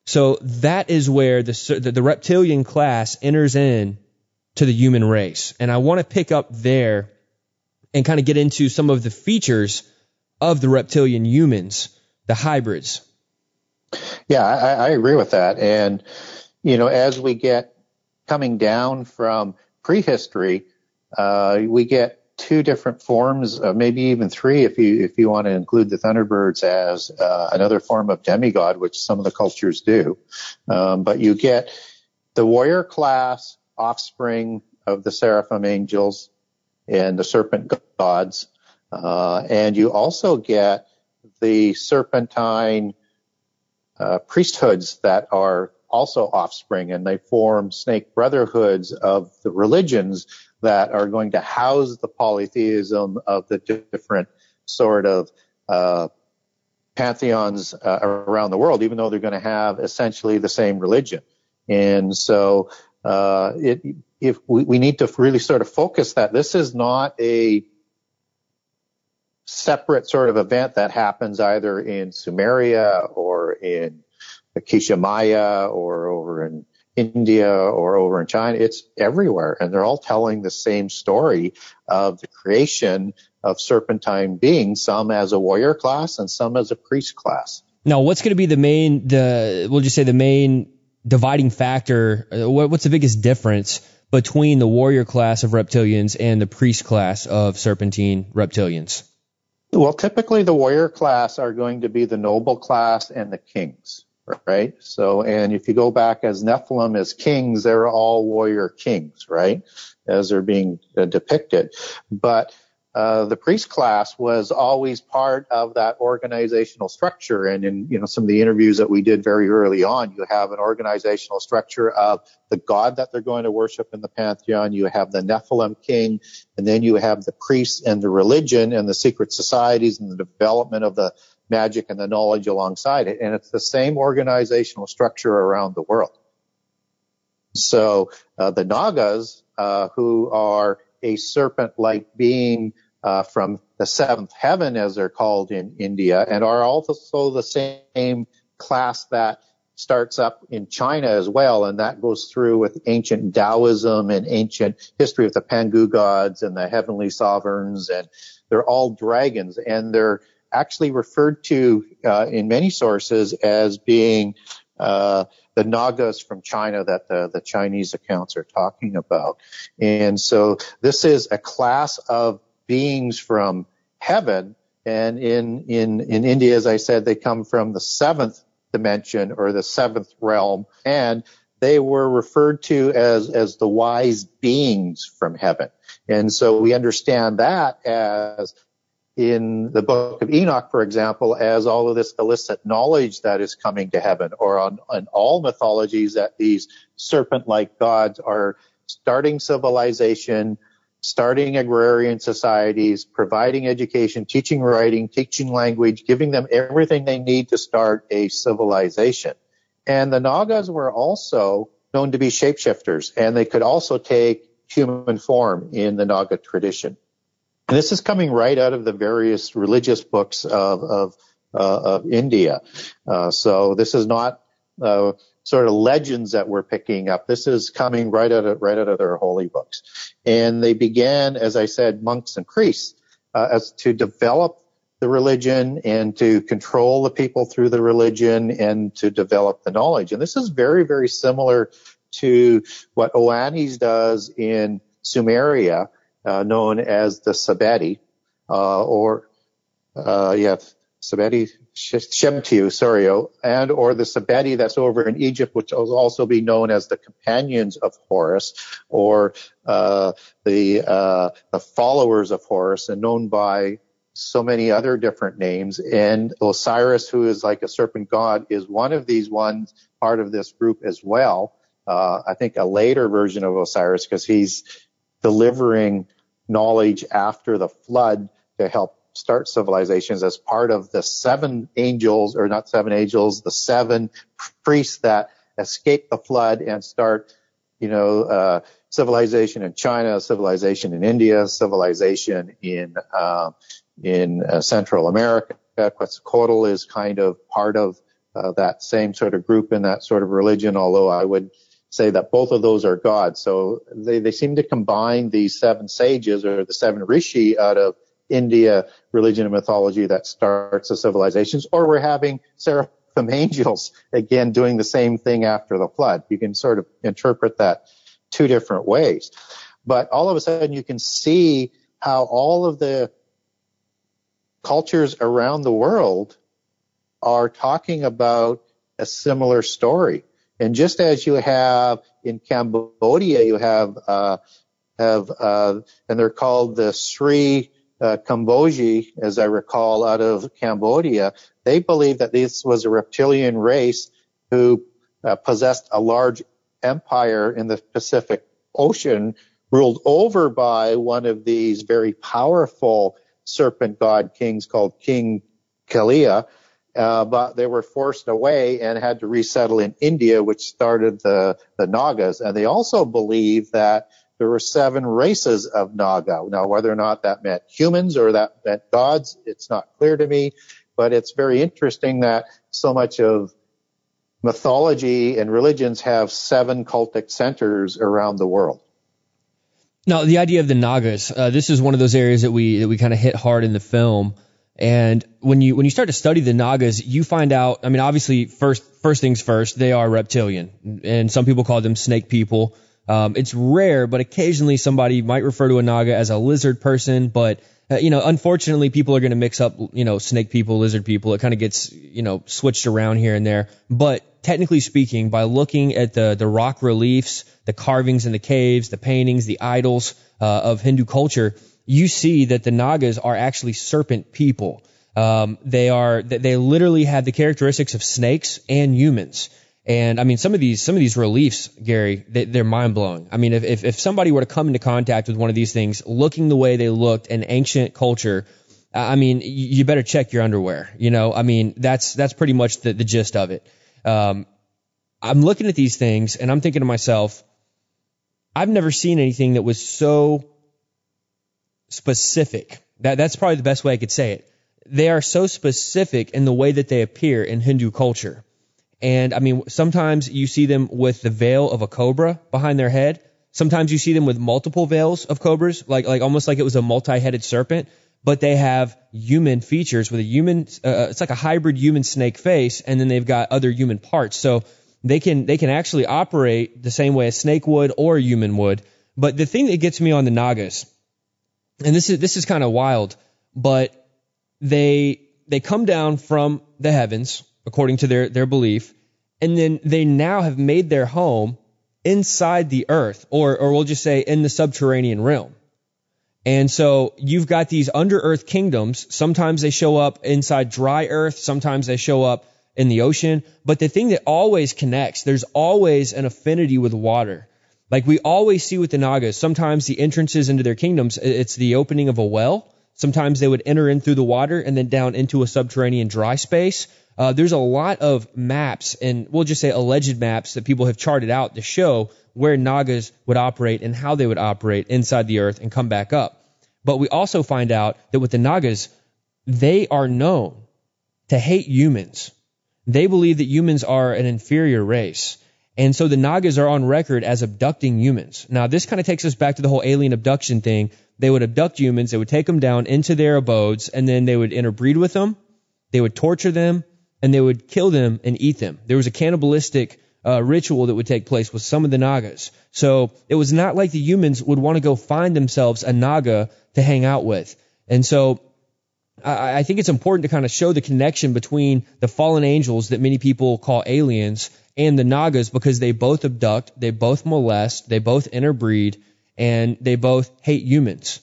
So that is where the, the, the reptilian class enters in to the human race. And I want to pick up there and kind of get into some of the features of the reptilian humans, the hybrids. Yeah, I, I agree with that. And, you know, as we get coming down from prehistory, uh, we get two different forms, uh, maybe even three, if you if you want to include the Thunderbirds as uh, another form of demigod, which some of the cultures do. Um, but you get the warrior class offspring of the seraphim angels and the serpent gods, uh, and you also get the serpentine uh, priesthoods that are also offspring, and they form snake brotherhoods of the religions that are going to house the polytheism of the different sort of uh, pantheons uh, around the world, even though they're going to have essentially the same religion. And so, uh, it, if we, we need to really sort of focus that this is not a separate sort of event that happens either in Sumeria or in Quiché Maya or over in India or over in China. It's everywhere. And they're all telling the same story of the creation of serpentine beings, some as a warrior class and some as a priest class. Now, what's going to be the main, the, we'll just say the main dividing factor? Uh, what's the biggest difference between the warrior class of reptilians and the priest class of serpentine reptilians? Well, typically the warrior class are going to be the noble class and the kings right? So, and if you go back as Nephilim as kings, they're all warrior kings, right? As they're being uh, depicted. But uh, the priest class was always part of that organizational structure. And in, you know, some of the interviews that we did very early on, you have an organizational structure of the god that they're going to worship in the pantheon. You have the Nephilim king, and then you have the priests and the religion and the secret societies and the development of the magic and the knowledge alongside it. And it's the same organizational structure around the world. So uh, the Nagas, uh, who are a serpent-like being uh, from the seventh heaven, as they're called in India, and are also the same class that starts up in China as well, and that goes through with ancient Taoism and ancient history of the Pangu gods and the heavenly sovereigns, and they're all dragons, and they're actually referred to uh, in many sources as being uh, the Nagas from China that the, the Chinese accounts are talking about. And so this is a class of beings from heaven. And in, in, in India, as I said, they come from the seventh dimension or the seventh realm. And they were referred to as, as the wise beings from heaven. And so we understand that as in the book of Enoch, for example, as all of this illicit knowledge that is coming to heaven, or on, on all mythologies that these serpent-like gods are starting civilization, starting agrarian societies, providing education, teaching writing, teaching language, giving them everything they need to start a civilization. And the Nagas were also known to be shapeshifters, and they could also take human form in the Naga tradition. And this is coming right out of the various religious books of, of, uh, of India. Uh, so this is not uh, sort of legends that we're picking up. This is coming right out of right out of their holy books. And they began, as I said, monks and priests, uh, as to develop the religion and to control the people through the religion and to develop the knowledge. And this is very, very similar to what Oannes does in Sumeria, uh, known as the Sabeti, uh, or uh, yeah, Sabeti Shemtiu, sorry, and or the Sabeti that's over in Egypt, which will also be known as the companions of Horus, or uh, the uh, the followers of Horus, and known by so many other different names. And Osiris, who is like a serpent god, is one of these ones, part of this group as well. Uh, I think a later version of Osiris, because he's delivering knowledge after the flood to help start civilizations as part of the seven angels, or not seven angels, the seven priests that escape the flood and start, you know, uh, civilization in China, civilization in India, civilization in uh, in uh, Central America. Quetzalcoatl is kind of part of uh, that same sort of group in that sort of religion, although I would say that both of those are gods. So they, they seem to combine these seven sages or the seven rishi out of India religion and mythology that starts the civilizations, or we're having seraphim angels again doing the same thing after the flood. You can sort of interpret that two different ways. But all of a sudden you can see how all of the cultures around the world are talking about a similar story. And just as you have in Cambodia, you have uh, have uh, and they're called the Sri uh, Kamboji, as I recall, out of Cambodia, they believe that this was a reptilian race who uh, possessed a large empire in the Pacific Ocean, ruled over by one of these very powerful serpent god kings called King Kalia. Uh, but they were forced away and had to resettle in India, which started the, the Nagas. And they also believe that there were seven races of Naga. Now, whether or not that meant humans or that meant gods, it's not clear to me, but it's very interesting that so much of mythology and religions have seven cultic centers around the world. Now, the idea of the Nagas, uh, this is one of those areas that we that we kind of hit hard in the film. And when you when you start to study the Nagas, you find out. I mean, obviously, first first things first, they are reptilian, and some people call them snake people. Um, it's rare, but occasionally somebody might refer to a Naga as a lizard person. But uh, you know, unfortunately, people are going to mix up, you know, snake people, lizard people. It kind of gets, you know, switched around here and there. But technically speaking, by looking at the the rock reliefs, the carvings in the caves, the paintings, the idols uh, of Hindu culture, you see that the Nagas are actually serpent people. Um, they are they literally have the characteristics of snakes and humans. And I mean, some of these, some of these reliefs, Gary, they, are mind blowing. I mean, if, if, if somebody were to come into contact with one of these things, looking the way they looked in ancient culture, I mean, you better check your underwear. You know, I mean, that's, that's pretty much the, the gist of it. Um, I'm looking at these things and I'm thinking to myself, I've never seen anything that was so specific. That, that's probably the best way I could say it. They are so specific in the way that they appear in Hindu culture. And I mean, sometimes you see them with the veil of a cobra behind their head. Sometimes you see them with multiple veils of cobras, like, like almost like it was a multi-headed serpent, but they have human features with a human, uh, uh it's like a hybrid human snake face, and then they've got other human parts. So they can, they can actually operate the same way a snake would or a human would. But the thing that gets me on the Nagas, and this is, this is kind of wild, but they, they come down from the heavens, according to their, their belief, and then they now have made their home inside the earth, or, or we'll just say in the subterranean realm. And so you've got these under earth kingdoms. Sometimes they show up inside dry earth. Sometimes they show up in the ocean. But the thing that always connects, there's always an affinity with water. Like we always see with the Nagas, sometimes the entrances into their kingdoms, it's the opening of a well. Sometimes they would enter in through the water and then down into a subterranean dry space. Uh, there's a lot of maps, and we'll just say alleged maps that people have charted out to show where Nagas would operate and how they would operate inside the earth and come back up. But we also find out that with the Nagas, they are known to hate humans. They believe that humans are an inferior race. And so the Nagas are on record as abducting humans. Now, this kind of takes us back to the whole alien abduction thing. They would abduct humans, they would take them down into their abodes, and then they would interbreed with them, they would torture them, and they would kill them and eat them. There was a cannibalistic uh, ritual that would take place with some of the Nagas. So it was not like the humans would want to go find themselves a Naga to hang out with. And so I, I think it's important to kind of show the connection between the fallen angels that many people call aliens and the Nagas because they both abduct, they both molest, they both interbreed, and they both hate humans.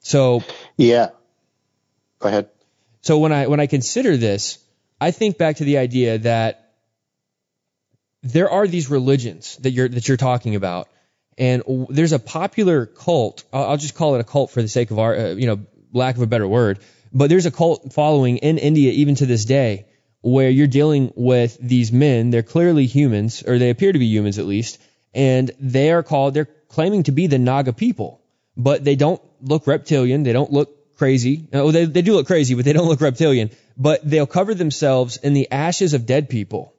So yeah, go ahead. So when I when I consider this, I think back to the idea that there are these religions that you're that you're talking about, and there's a popular cult. I'll, just call it a cult for the sake of our, uh, you know, lack of a better word. But there's a cult following in India even to this day, where you're dealing with these men. They're clearly humans, or they appear to be humans at least, and they are called. They're claiming to be the Naga people, but they don't look reptilian. They don't look crazy. Oh, they, they do look crazy, but they don't look reptilian. But they'll cover themselves in the ashes of dead people.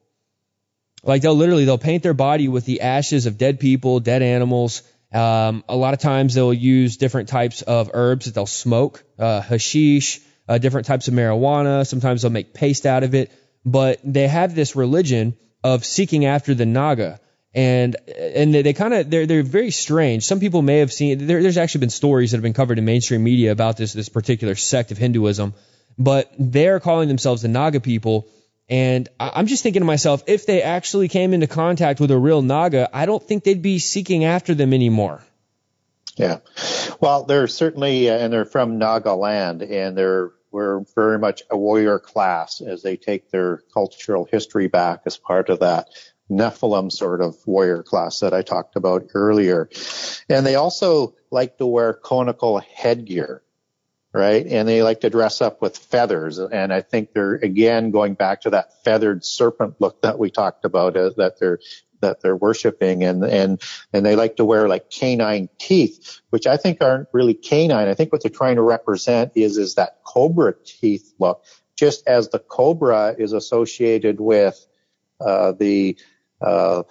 Like they'll literally, they'll paint their body with the ashes of dead people, dead animals. Um, a lot of times they'll use different types of herbs that they'll smoke, uh, hashish, uh, different types of marijuana. Sometimes they'll make paste out of it. But they have this religion of seeking after the Naga and and they, they kind of they're they're very strange. Some people may have seen there, there's actually been stories that have been covered in mainstream media about this this particular sect of Hinduism, but they're calling themselves the Naga people. And I'm just thinking to myself, if they actually came into contact with a real Naga, I don't think they'd be seeking after them anymore. Yeah, well, they're certainly, uh, and they're from Naga land, and they're we're very much a warrior class as they take their cultural history back as part of that. Nephilim sort of warrior class that I talked about earlier. And they also like to wear conical headgear, right? And they like to dress up with feathers. And I think they're again going back to that feathered serpent look that we talked about uh, that they're that they're worshiping and and and they like to wear like canine teeth which i think aren't really canine i think what they're trying to represent is is that cobra teeth look just as the cobra is associated with uh, the uh,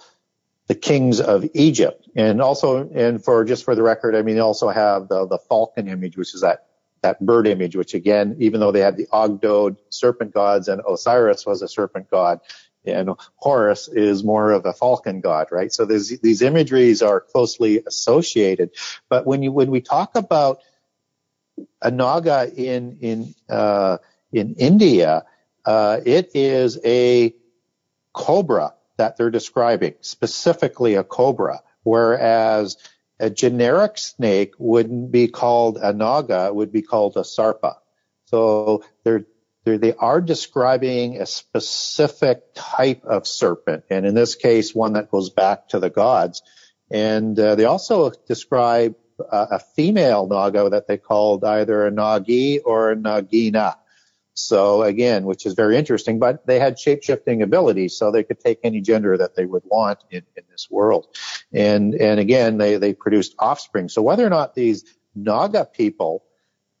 the kings of Egypt. And also, and for just for the record, I mean, they also have the, the falcon image, which is that, that bird image, which again, even though they had the Ogdoad serpent gods and Osiris was a serpent god, and Horus is more of a falcon god, right? So these imageries are closely associated. But when you, when we talk about a Naga in, in, uh, in India, uh, it is a cobra that they're describing, specifically a cobra, whereas a generic snake wouldn't be called a naga, it would be called a sarpa. So they're, they are describing a specific type of serpent, and in this case, one that goes back to the gods. And uh, they also describe uh, a female naga that they called either a nagi or a nagina. So again, which is very interesting, but they had shape shifting abilities, so they could take any gender that they would want in, in this world. And, and again, they, they produced offspring. So whether or not these Naga people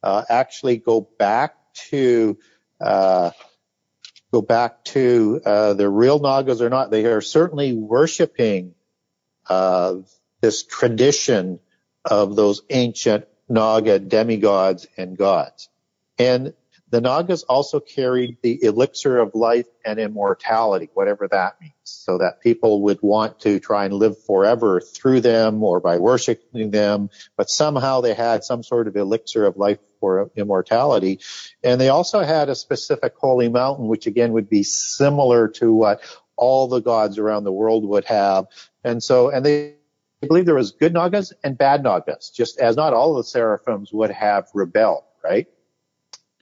uh, actually go back to uh, go back to uh, the real Nagas or not. They are certainly worshiping uh, this tradition of those ancient Naga demigods and gods. And the Nagas also carried the elixir of life and immortality, whatever that means, so that people would want to try and live forever through them or by worshiping them, but somehow they had some sort of elixir of life for immortality. And they also had a specific holy mountain, which again would be similar to what all the gods around the world would have. And so, and they believe there was good Nagas and bad Nagas, just as not all of the seraphims would have rebelled, right?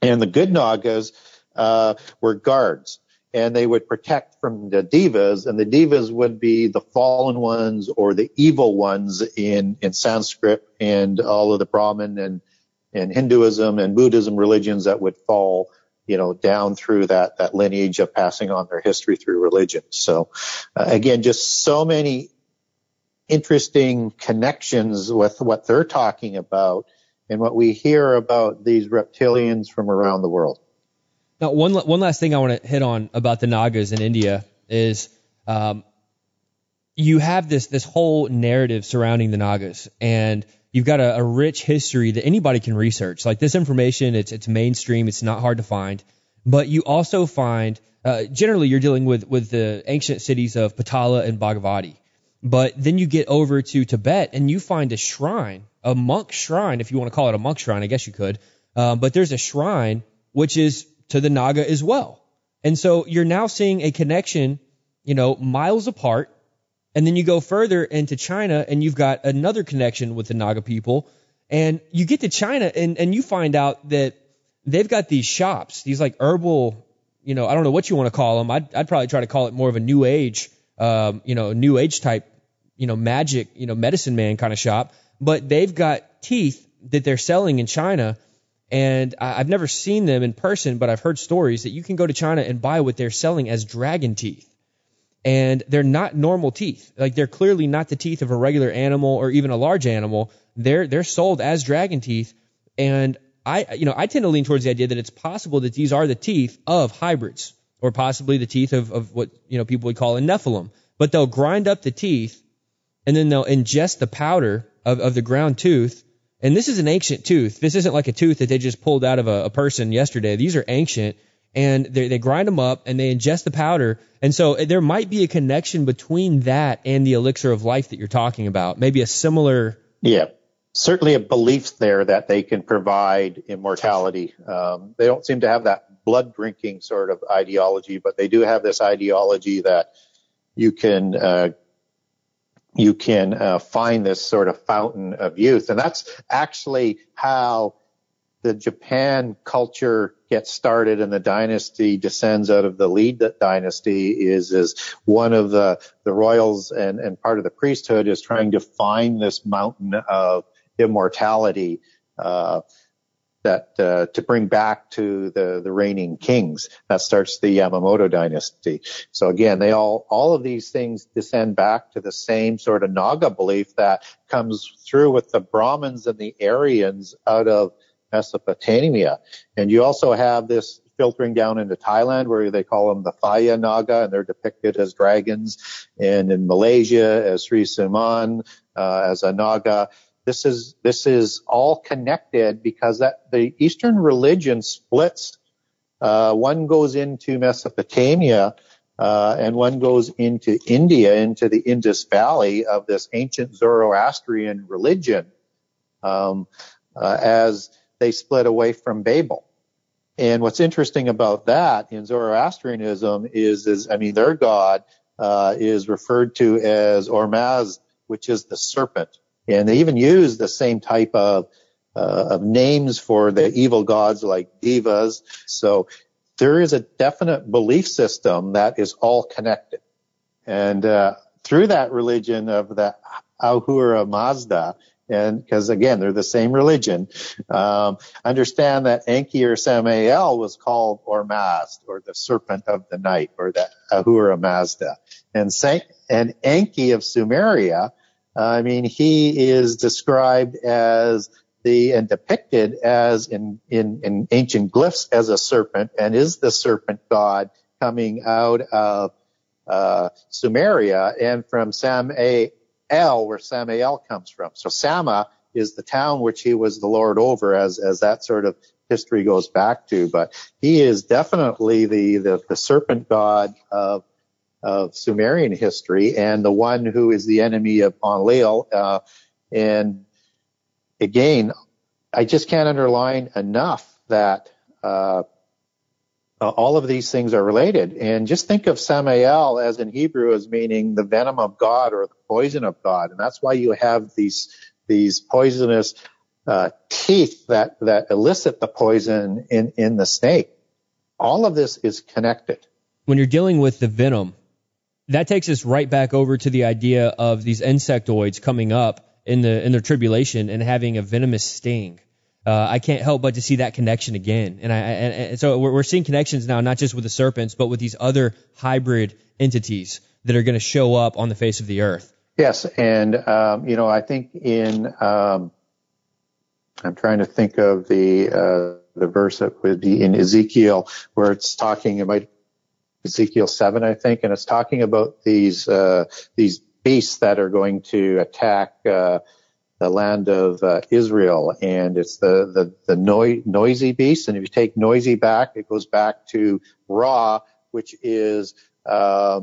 And the good Nagas uh, were guards, and they would protect from the devas, and the devas would be the fallen ones or the evil ones in in Sanskrit and all of the Brahmin and and Hinduism and Buddhism religions that would fall you know, down through that, that lineage of passing on their history through religion. So, uh, again, just so many interesting connections with what they're talking about and what we hear about these reptilians from around the world. Now, one one last thing I want to hit on about the Nagas in India is um, you have this this whole narrative surrounding the Nagas, and you've got a, a, rich history that anybody can research. Like this information, it's it's mainstream, it's not hard to find, but you also find uh, generally you're dealing with with the ancient cities of Patala and Bhagavati. But then you get over to Tibet and you find a shrine a monk shrine, if you want to call it a monk shrine, I guess you could. Um, but there's a shrine which is to the Naga as well. And so you're now seeing a connection, you know, miles apart. And then you go further into China and you've got another connection with the Naga people. And you get to China and, and you find out that they've got these shops, these like herbal, you know, I don't know what you want to call them. I'd, I'd probably try to call it more of a new age, um, you know, new age type, you know, magic, you know, medicine man kind of shop but they've got teeth that they're selling in China. And I've never seen them in person, but I've heard stories that you can go to China and buy what they're selling as dragon teeth. And they're not normal teeth. Like they're clearly not the teeth of a regular animal or even a large animal. They're, they're sold as dragon teeth. And I, you know, I tend to lean towards the idea that it's possible that these are the teeth of hybrids or possibly the teeth of, of what, you know, people would call a Nephilim. But they'll grind up the teeth and then they'll ingest the powder of, of the ground tooth. And this is an ancient tooth. This isn't like a tooth that they just pulled out of a, a person yesterday. These are ancient and they, they grind them up and they ingest the powder. And so eh, there might be a connection between that and the elixir of life that you're talking about. Maybe a similar. Yeah, certainly a belief there that they can provide immortality. Um, they don't seem to have that blood drinking sort of ideology, but they do have this ideology that you can uh, you can uh, find this sort of fountain of youth. And that's actually how the Japan culture gets started and the dynasty descends out of the Li dynasty is, is one of the, the royals and, and part of the priesthood is trying to find this mountain of immortality, uh, that uh, to bring back to the the reigning kings. That starts the Yamamoto dynasty. So again, they all all of these things descend back to the same sort of Naga belief that comes through with the Brahmins and the Aryans out of Mesopotamia. And you also have this filtering down into Thailand where they call them the Phaya Naga and they're depicted as dragons and in Malaysia as Sri Suman, uh, as a Naga. This is this is all connected because that the Eastern religion splits. Uh, one goes into Mesopotamia, uh, and one goes into India, into the Indus Valley of this ancient Zoroastrian religion, um, uh, as they split away from Babel. And what's interesting about that in Zoroastrianism is, is I mean, their god uh, is referred to as Ormazd, which is the serpent. And they even use the same type of, uh, of names for the evil gods like devas. So there is a definite belief system that is all connected. And, uh, through that religion of the Ahura Mazda, and because again, they're the same religion, um, understand that Enki or Samael was called Ormazd or the serpent of the night or the Ahura Mazda. And and Enki of Sumeria I mean, he is described as the and depicted as in, in, in ancient glyphs as a serpent and is the serpent god coming out of uh, Sumeria and from Samael, where Samael comes from. So Sama is the town which he was the lord over, as as that sort of history goes back to. But he is definitely the the, the serpent god of of Sumerian history and the one who is the enemy of Enlil. Uh, and again, I just can't underline enough that uh, uh, all of these things are related. And just think of Samael as in Hebrew as meaning the venom of God or the poison of God. And that's why you have these, these poisonous, uh, teeth that, that elicit the poison in, in the snake. All of this is connected. When you're dealing with the venom, that takes us right back over to the idea of these insectoids coming up in the, in the tribulation and having a venomous sting uh, I can't help but to see that connection again. And I, and, and so we're, we're seeing connections now, not just with the serpents, but with these other hybrid entities that are going to show up on the face of the earth. Yes, and um, you know, I think in um, I'm trying to think of the uh, the verse that would be in Ezekiel where it's talking about Ezekiel seven, I think, and it's talking about these uh, these beasts that are going to attack uh, the land of uh, Israel, and it's the the, the noi- noisy beast. And if you take noisy back, it goes back to Ra, which is uh,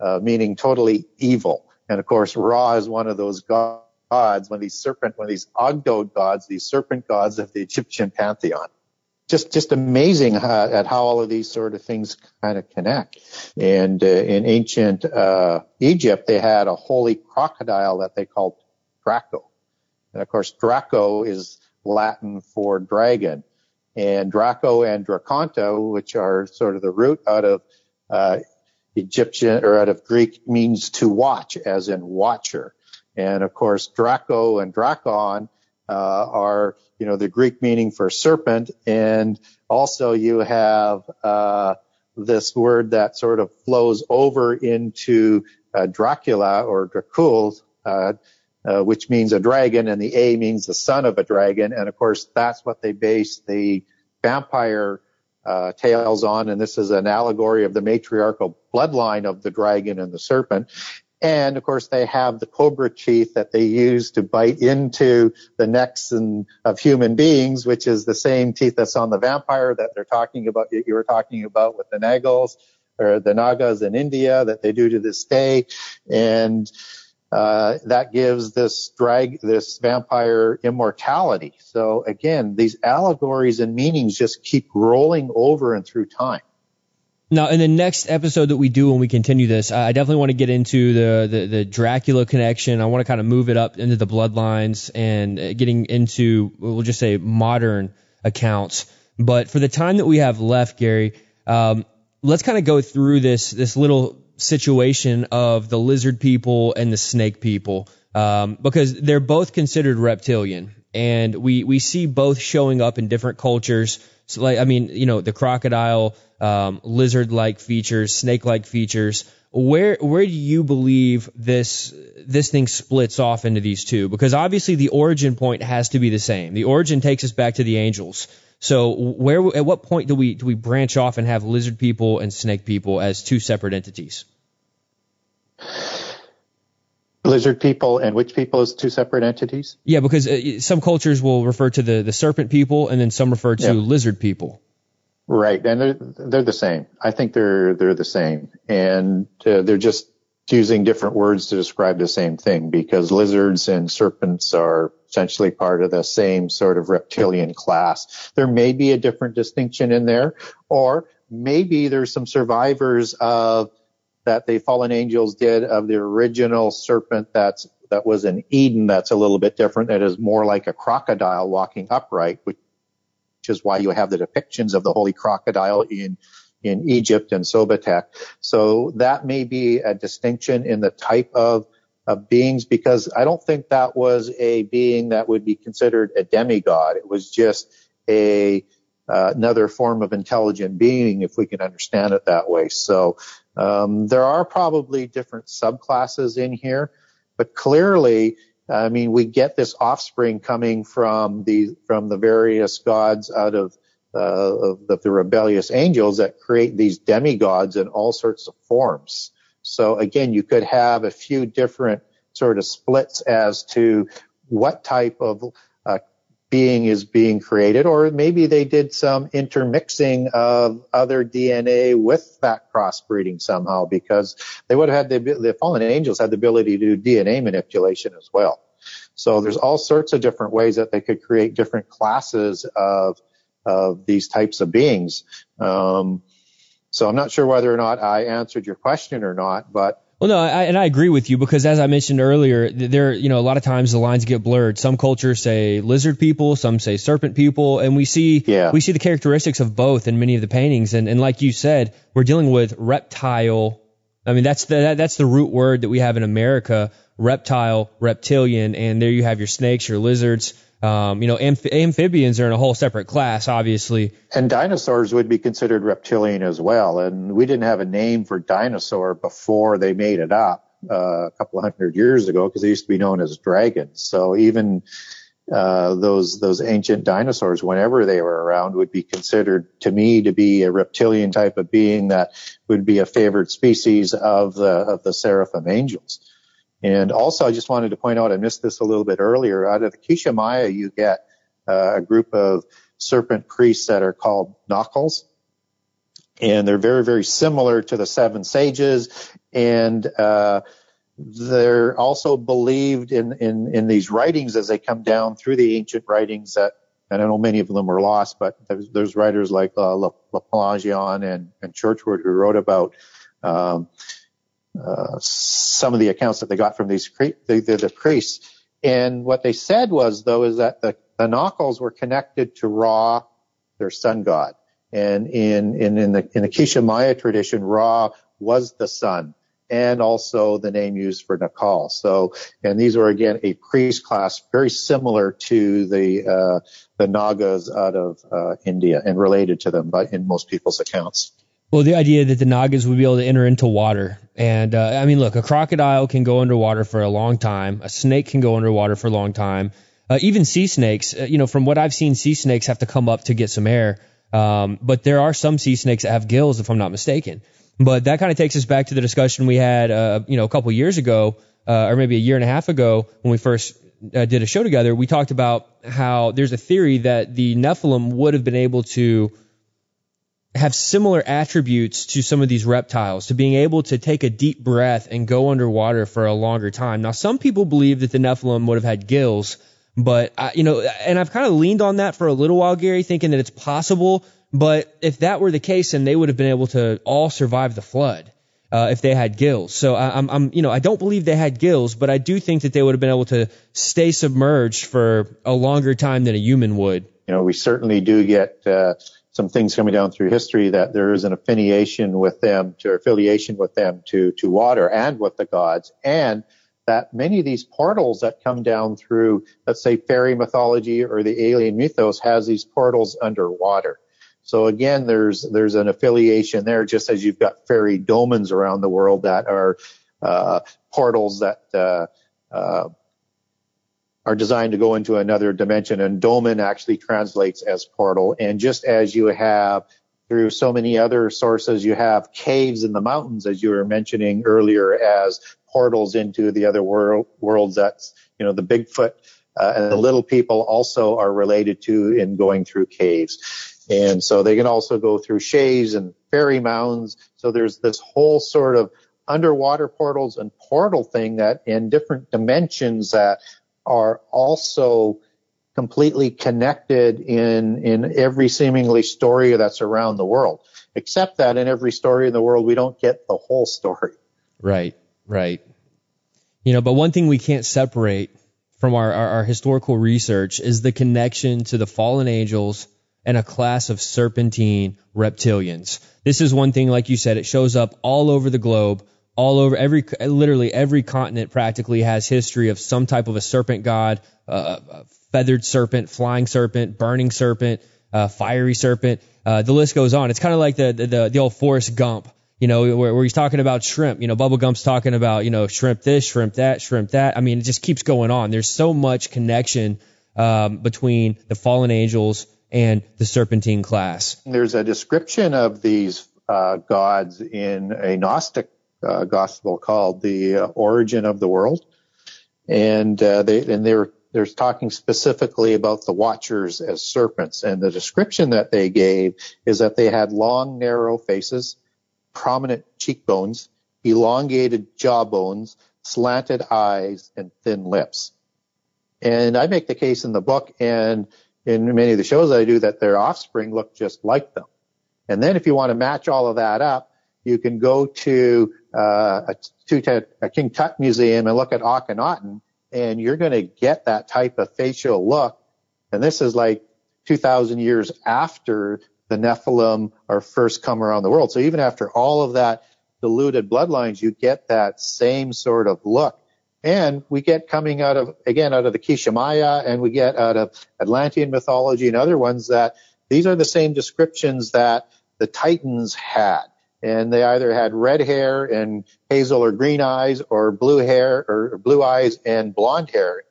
uh, meaning totally evil. And of course, Ra is one of those gods, one of these serpent, when these Ogdoad gods, these serpent gods of the Egyptian pantheon. Just, just amazing at how all of these sort of things kind of connect. And uh, in ancient uh, Egypt, they had a holy crocodile that they called Draco and of course, Draco is Latin for dragon. And Draco and Draconta, which are sort of the root out of uh, Egyptian or out of Greek, means to watch, as in watcher. And of course, Draco and Drakon uh, are, you know, the Greek meaning for serpent. And also you have uh, this word that sort of flows over into uh, Dracula or Dracul, uh, which means a dragon, and the A means the son of a dragon. And of course, that's what they base the vampire uh, tales on. And this is an allegory of the matriarchal bloodline of the dragon and the serpent. And of course, they have the cobra teeth that they use to bite into the necks and, of human beings, which is the same teeth that's on the vampire that they're talking about. You were talking about with the Nagals or the Nagas in India that they do to this day. And uh, that gives this drag, this vampire immortality. So again, these allegories and meanings just keep rolling over and through time. Now, in the next episode that we do when we continue this, I definitely want to get into the, the, the Dracula connection. I want to kind of move it up into the bloodlines and uh, getting into, we'll just say, modern accounts. But for the time that we have left, Gary, um, let's kind of go through this this little situation of the lizard people and the snake people um, because they're both considered reptilian, and we we see both showing up in different cultures. So like I mean, you know, the crocodile, um, lizard-like features, snake-like features. Where where do you believe this this thing splits off into these two? Because obviously the origin point has to be the same. The origin takes us back to the angels. So where at what point do we do we branch off and have lizard people and snake people as two separate entities? Lizard people and which people as two separate entities? Yeah, because uh, some cultures will refer to the, the serpent people and then some refer to yeah. lizard people. Right, and they're they're the same. I think they're they're the same, and uh, they're just using different words to describe the same thing because lizards and serpents are essentially part of the same sort of reptilian class. There may be a different distinction in there, or maybe there's some survivors of that the fallen angels did of the original serpent that's that was in Eden that's a little bit different. That is more like a crocodile walking upright, which is why you have the depictions of the holy crocodile in in Egypt and Sobektech. So that may be a distinction in the type of of beings because I don't think that was a being that would be considered a demigod. It was just a uh, another form of intelligent being, if we can understand it that way. So um, there are probably different subclasses in here, but clearly I mean, we get this offspring coming from the from the various gods out of, uh, of the, the rebellious angels that create these demigods in all sorts of forms. So again, you could have a few different sort of splits as to what type of uh, being is being created, or maybe they did some intermixing of other DNA with that crossbreeding somehow, because they would have had the, the fallen angels had the ability to do DNA manipulation as well. So there's all sorts of different ways that they could create different classes of of these types of beings. Um, so I'm not sure whether or not I answered your question or not, but well, no, I, and I agree with you because as I mentioned earlier, there, you know, a lot of times the lines get blurred. Some cultures say lizard people, some say serpent people, and we see, yeah. we see the characteristics of both in many of the paintings. And, and like you said, we're dealing with reptile. I mean, that's the, that's the root word that we have in America, reptile, reptilian, and there you have your snakes, your lizards, um, you know, amph- amphibians are in a whole separate class, obviously. And dinosaurs would be considered reptilian as well. And we didn't have a name for dinosaur before they made it up uh, a couple hundred years ago because they used to be known as dragons. So even uh, those those ancient dinosaurs, whenever they were around, would be considered to me to be a reptilian type of being that would be a favored species of the of the seraphim angels. And also, I just wanted to point out, I missed this a little bit earlier. Out of the Quiché Maya, you get uh, a group of serpent priests that are called Nacals. And they're very, very similar to the seven sages. And uh, they're also believed in, in, in these writings as they come down through the ancient writings that, and I know many of them were lost, but there's, there's writers like uh, La, Le Plongeon and, and Churchward who wrote about um, uh, some of the accounts that they got from these the, the, the, priests. And what they said was, though, is that the, the Nacals were connected to Ra, their sun god. And in, in, in the, in the Quiché Maya tradition, Ra was the sun and also the name used for Nakal. So, and these were again a priest class very similar to the, uh, the Nagas out of, uh, India and related to them by, in most people's accounts. Well, the idea that the Nagas would be able to enter into water. And, uh, I mean, look, a crocodile can go underwater for a long time. A snake can go underwater for a long time. Uh, even sea snakes, uh, you know, from what I've seen, sea snakes have to come up to get some air. Um, but there are some sea snakes that have gills, if I'm not mistaken. But that kind of takes us back to the discussion we had, uh, you know, a couple years ago, uh, or maybe a year and a half ago when we first uh, did a show together. We talked about how there's a theory that the Nephilim would have been able to have similar attributes to some of these reptiles, to being able to take a deep breath and go underwater for a longer time. Now, some people believe that the Nephilim would have had gills, but I, you know, and I've kind of leaned on that for a little while, Gary, thinking that it's possible. But if that were the case, then they would have been able to all survive the flood. Uh, if they had gills. So I, I'm, I'm, you know, I don't believe they had gills, but I do think that they would have been able to stay submerged for a longer time than a human would. You know, we certainly do get uh, some things coming down through history that there is an affiliation with them to affiliation with them to to water and with the gods. And that many of these portals that come down through let's say fairy mythology or the alien mythos has these portals underwater so again there's there's an affiliation there just as you've got fairy dolmens around the world that are uh, portals that uh, uh, are designed to go into another dimension and dolmen actually translates as portal. And just as you have through so many other sources, you have caves in the mountains, as you were mentioning earlier, as portals into the other world, worlds. That's, you know, the Bigfoot uh, and the little people also are related to in going through caves. And so they can also go through shaves and fairy mounds. So there's this whole sort of underwater portals and portal thing that in different dimensions that are also completely connected in in every seemingly story that's around the world. Except that in every story in the world, we don't get the whole story. Right, right. You know, but one thing we can't separate from our, our, our historical research is the connection to the fallen angels and a class of serpentine reptilians. This is one thing, like you said, it shows up all over the globe all over every literally every continent practically has history of some type of a serpent god, uh, a feathered serpent, flying serpent, burning serpent, uh, fiery serpent. Uh, the list goes on. It's kind of like the, the the old Forrest Gump. you know, where, where he's talking about shrimp. You know, Bubba Gump's talking about, you know, shrimp this, shrimp that, shrimp that. I mean, it just keeps going on. There's so much connection um, between the fallen angels and the serpentine class. There's a description of these uh, gods in a Gnostic uh, gospel called the Origin of the World, and uh, they and they're they're talking specifically about the watchers as serpents, and the description that they gave is that they had long, narrow faces prominent cheekbones, elongated jawbones, slanted eyes, and thin lips. And I make the case in the book and in many of the shows I do that their offspring look just like them. And then if you want to match all of that up, you can go to, uh, a, to a King Tut museum and look at Akhenaten and you're going to get that type of facial look. And this is like 2000 years after the Nephilim are first come around the world. So even after all of that diluted bloodlines, you get that same sort of look. And we get coming out of, again, out of the Quiché Maya and we get out of Atlantean mythology and other ones that these are the same descriptions that the Titans had. And they either had red hair and hazel or green eyes or blue hair or blue eyes and blonde hair,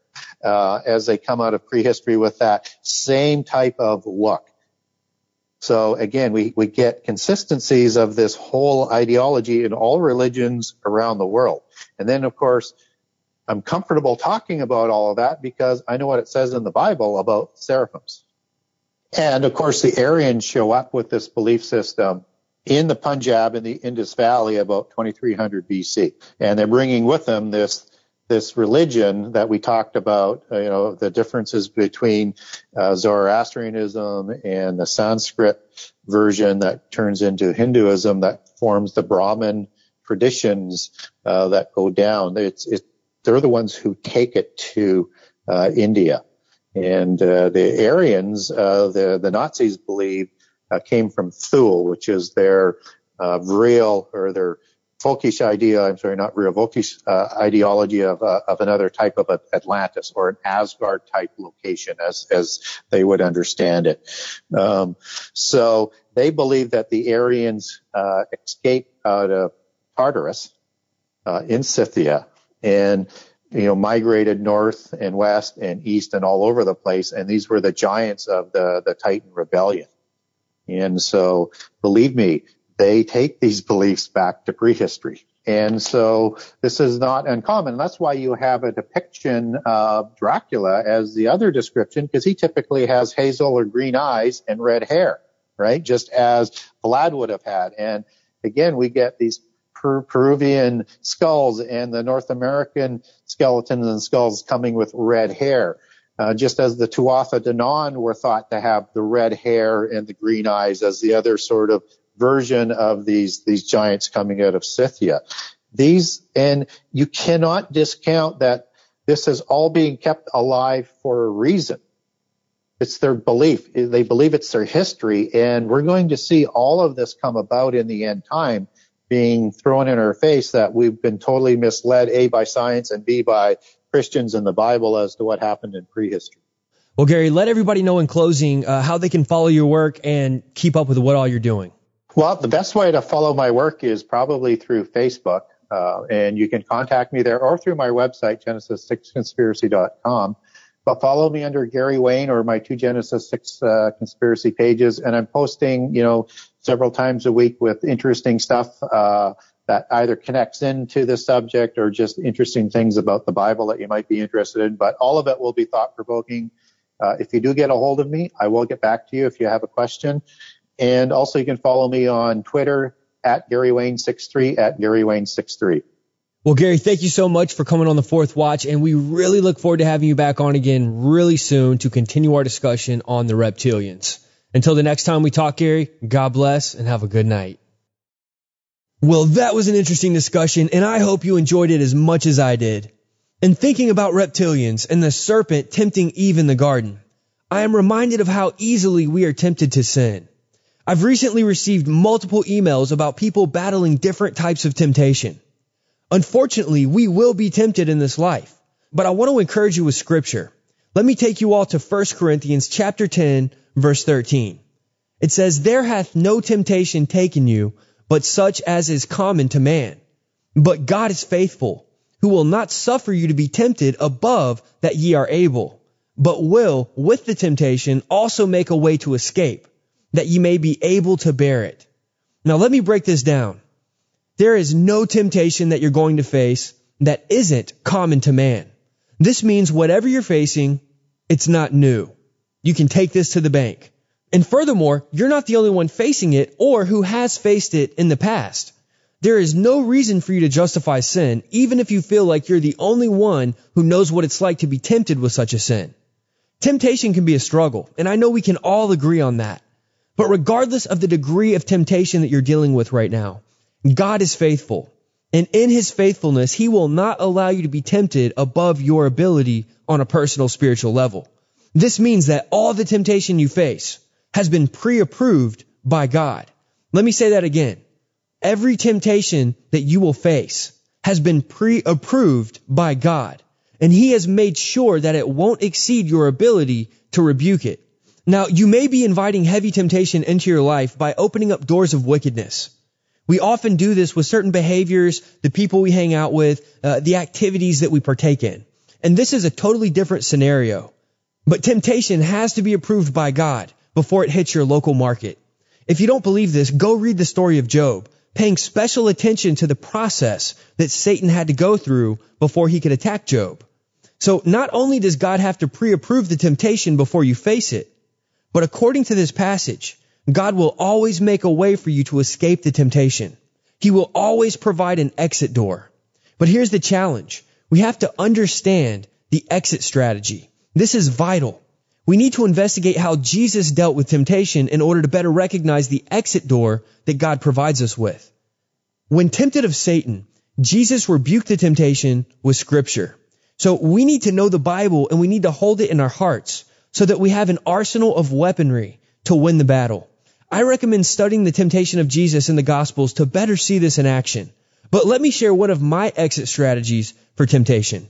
uh, as they come out of prehistory with that same type of look. So again, we, we get consistencies of this whole ideology in all religions around the world. And then of course, I'm comfortable talking about all of that because I know what it says in the Bible about seraphims. And of course, the Aryans show up with this belief system in the Punjab in the Indus Valley about 2300 BC. And they're bringing with them this this religion that we talked about, uh, you know, the differences between uh, Zoroastrianism and the Sanskrit version that turns into Hinduism that forms the Brahmin traditions uh, that go down. It's, it, they're the ones who take it to uh, India. And uh, the Aryans, uh, the, the Nazis believe, came from Thule, which is their real or their folkish idea, I'm sorry, not real, folkish uh, ideology of, uh, of another type of Atlantis or an Asgard type location as, as they would understand it. Um, so they believe that the Aryans, uh, escaped out of Tartarus, uh, in Scythia and, you know, migrated north and west and east and all over the place. And these were the giants of the, the Titan rebellion. And so believe me, they take these beliefs back to prehistory. And so this is not uncommon. That's why you have a depiction of Dracula as the other description, because he typically has hazel or green eyes and red hair, right? Just as Vlad would have had. And again, we get these per- Peruvian skulls and the North American skeletons and skulls coming with red hair. Uh, just as the Tuatha De Danann were thought to have the red hair and the green eyes as the other sort of version of these, these giants coming out of Scythia. These, and you cannot discount that this is all being kept alive for a reason. It's their belief. They believe it's their history and we're going to see all of this come about in the end time being thrown in our face that we've been totally misled, A, by science and B, by Christians and the Bible as to what happened in prehistory. Well, Gary, let everybody know in closing uh, how they can follow your work and keep up with what all you're doing. Well, the best way to follow my work is probably through Facebook, uh, and you can contact me there or through my website, genesis6conspiracy.com. But follow me under Gary Wayne or my two Genesis 6 uh, conspiracy pages, and I'm posting, you know, several times a week with interesting stuff uh, that either connects into the subject or just interesting things about the Bible that you might be interested in. But all of it will be thought provoking. Uh, if you do get a hold of me, I will get back to you if you have a question. And also you can follow me on Twitter at Gary Wayne 63 at Gary Wayne 63. Well, Gary, thank you so much for coming on the fourth watch. And we really look forward to having you back on again really soon to continue our discussion on the reptilians. Until the next time we talk, Gary, God bless and have a good night. Well, that was an interesting discussion and I hope you enjoyed it as much as I did. In thinking about reptilians and the serpent tempting Eve in the garden, I am reminded of how easily we are tempted to sin. I've recently received multiple emails about people battling different types of temptation. Unfortunately, we will be tempted in this life, but I want to encourage you with scripture. Let me take you all to 1 Corinthians chapter 10 verse 13. It says, there hath no temptation taken you, but such as is common to man. But God is faithful, who will not suffer you to be tempted above that ye are able, but will, with the temptation, also make a way to escape, that ye may be able to bear it. Now let me break this down. There is no temptation that you're going to face that isn't common to man. This means whatever you're facing, it's not new. You can take this to the bank. And furthermore, you're not the only one facing it or who has faced it in the past. There is no reason for you to justify sin, even if you feel like you're the only one who knows what it's like to be tempted with such a sin. Temptation can be a struggle, and I know we can all agree on that. But regardless of the degree of temptation that you're dealing with right now, God is faithful. And in his faithfulness, he will not allow you to be tempted above your ability on a personal spiritual level. This means that all the temptation you face has been pre-approved by God. Let me say that again. Every temptation that you will face has been pre-approved by God. And he has made sure that it won't exceed your ability to rebuke it. Now, you may be inviting heavy temptation into your life by opening up doors of wickedness. We often do this with certain behaviors, the people we hang out with, uh, the activities that we partake in. And this is a totally different scenario. But temptation has to be approved by God before it hits your local market. If you don't believe this, go read the story of Job, paying special attention to the process that Satan had to go through before he could attack Job. So not only does God have to pre-approve the temptation before you face it, but according to this passage, God will always make a way for you to escape the temptation. He will always provide an exit door. But here's the challenge. We have to understand the exit strategy. This is vital. We need to investigate how Jesus dealt with temptation in order to better recognize the exit door that God provides us with. When tempted of Satan, Jesus rebuked the temptation with scripture. So we need to know the Bible and we need to hold it in our hearts so that we have an arsenal of weaponry to win the battle. I recommend studying the temptation of Jesus in the Gospels to better see this in action. But let me share one of my exit strategies for temptation.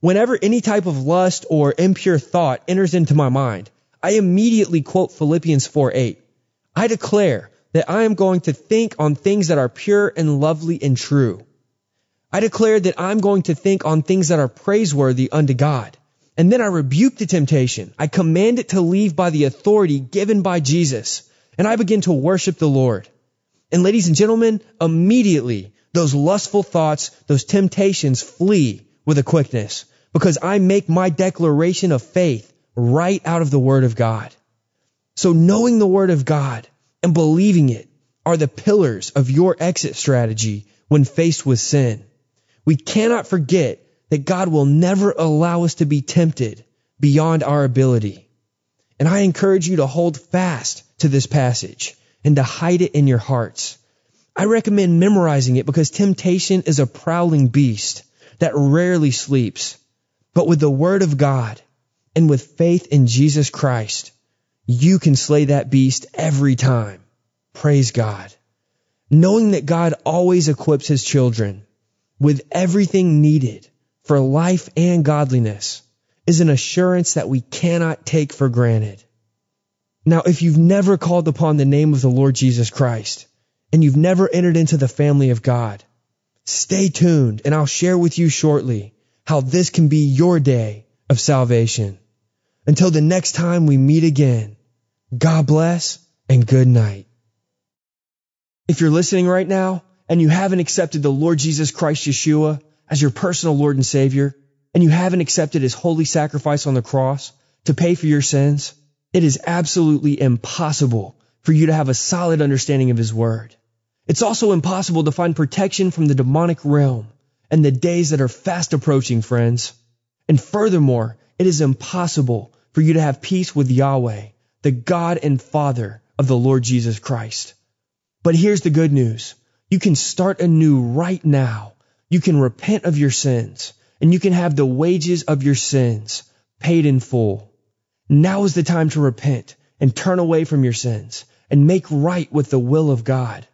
Whenever any type of lust or impure thought enters into my mind, I immediately quote Philippians 4 8. I declare that I am going to think on things that are pure and lovely and true. I declare that I'm going to think on things that are praiseworthy unto God. And then I rebuke the temptation. I command it to leave by the authority given by Jesus and I begin to worship the Lord. And ladies and gentlemen, immediately those lustful thoughts, those temptations flee with a quickness because I make my declaration of faith right out of the Word of God. So knowing the Word of God and believing it are the pillars of your exit strategy when faced with sin. We cannot forget that God will never allow us to be tempted beyond our ability. And I encourage you to hold fast to this passage and to hide it in your hearts. I recommend memorizing it because temptation is a prowling beast that rarely sleeps. But with the word of God and with faith in Jesus Christ, you can slay that beast every time. Praise God. Knowing that God always equips his children with everything needed for life and godliness is an assurance that we cannot take for granted. Now, if you've never called upon the name of the Lord Jesus Christ and you've never entered into the family of God, stay tuned and I'll share with you shortly how this can be your day of salvation. Until the next time we meet again, God bless and good night. If you're listening right now and you haven't accepted the Lord Jesus Christ Yeshua as your personal Lord and Savior, and you haven't accepted his holy sacrifice on the cross to pay for your sins, it is absolutely impossible for you to have a solid understanding of his word. It's also impossible to find protection from the demonic realm and the days that are fast approaching, friends. And furthermore, it is impossible for you to have peace with Yahweh, the God and Father of the Lord Jesus Christ. But here's the good news. You can start anew right now. You can repent of your sins and you can have the wages of your sins paid in full. Now is the time to repent and turn away from your sins and make right with the will of God.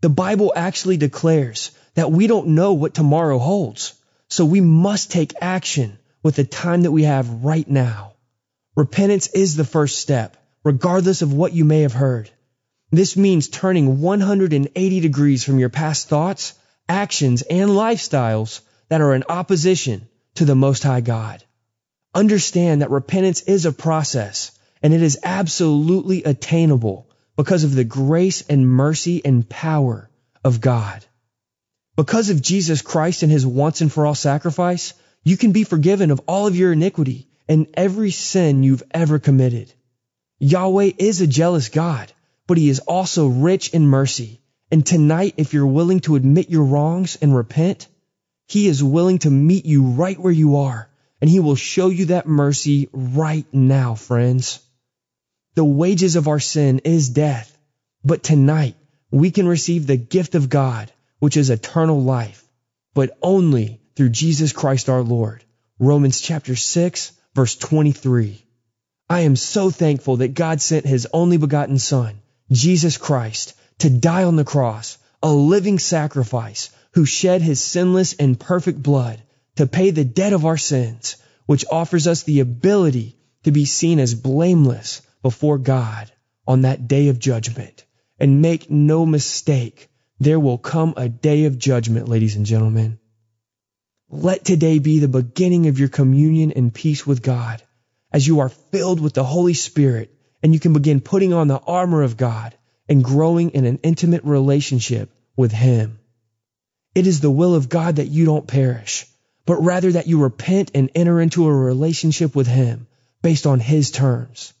The Bible actually declares that we don't know what tomorrow holds. So we must take action with the time that we have right now. Repentance is the first step, regardless of what you may have heard. This means turning 180 degrees from your past thoughts, actions, and lifestyles that are in opposition to the Most High God. Understand that repentance is a process and it is absolutely attainable because of the grace and mercy and power of God. Because of Jesus Christ and his once and for all sacrifice, you can be forgiven of all of your iniquity and every sin you've ever committed. Yahweh is a jealous God, but he is also rich in mercy. And tonight, if you're willing to admit your wrongs and repent, he is willing to meet you right where you are, and he will show you that mercy right now, friends. The wages of our sin is death, but tonight we can receive the gift of God, which is eternal life, but only through Jesus Christ our Lord. Romans chapter 6, verse 23. I am so thankful that God sent his only begotten Son, Jesus Christ, to die on the cross, a living sacrifice, who shed his sinless and perfect blood to pay the debt of our sins, which offers us the ability to be seen as blameless before God on that day of judgment. And make no mistake, there will come a day of judgment, ladies and gentlemen. Let today be the beginning of your communion and peace with God as you are filled with the Holy Spirit and you can begin putting on the armor of God and growing in an intimate relationship with Him. It is the will of God that you don't perish, but rather that you repent and enter into a relationship with Him based on His terms.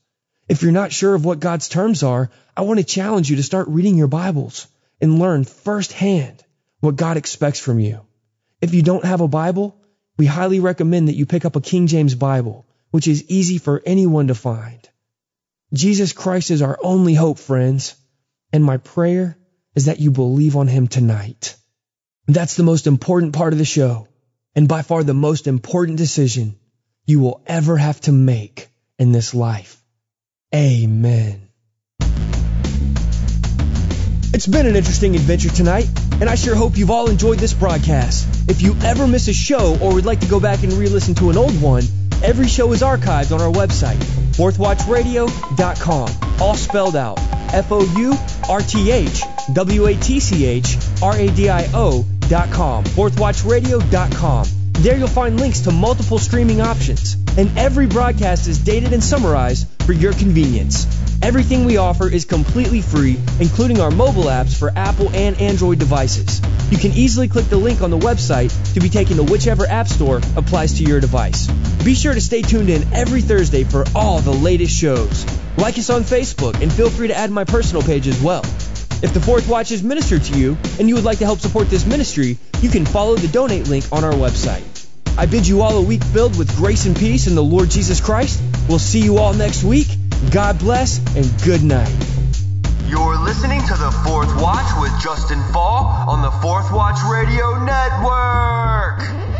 If you're not sure of what God's terms are, I want to challenge you to start reading your Bibles and learn firsthand what God expects from you. If you don't have a Bible, we highly recommend that you pick up a King James Bible, which is easy for anyone to find. Jesus Christ is our only hope, friends, and my prayer is that you believe on Him tonight. That's the most important part of the show, and by far the most important decision you will ever have to make in this life. Amen. It's been an interesting adventure tonight, and I sure hope you've all enjoyed this broadcast. If you ever miss a show or would like to go back and re-listen to an old one, every show is archived on our website, fourthwatchradio.com, all spelled out. F O U R T H W A T C H R A D I O.com, fourthwatchradio.com. There you'll find links to multiple streaming options, and every broadcast is dated and summarized for your convenience. Everything we offer is completely free, including our mobile apps for Apple and Android devices. You can easily click the link on the website to be taken to whichever app store applies to your device. Be sure to stay tuned in every Thursday for all the latest shows. Like us on Facebook and feel free to add my personal page as well. If the Fourth Watch is ministered to you and you would like to help support this ministry, you can follow the donate link on our website. I bid you all a week filled with grace and peace in the Lord Jesus Christ. We'll see you all next week. God bless and good night. You're listening to the Fourth Watch with Justen Faull on the Fourth Watch Radio Network.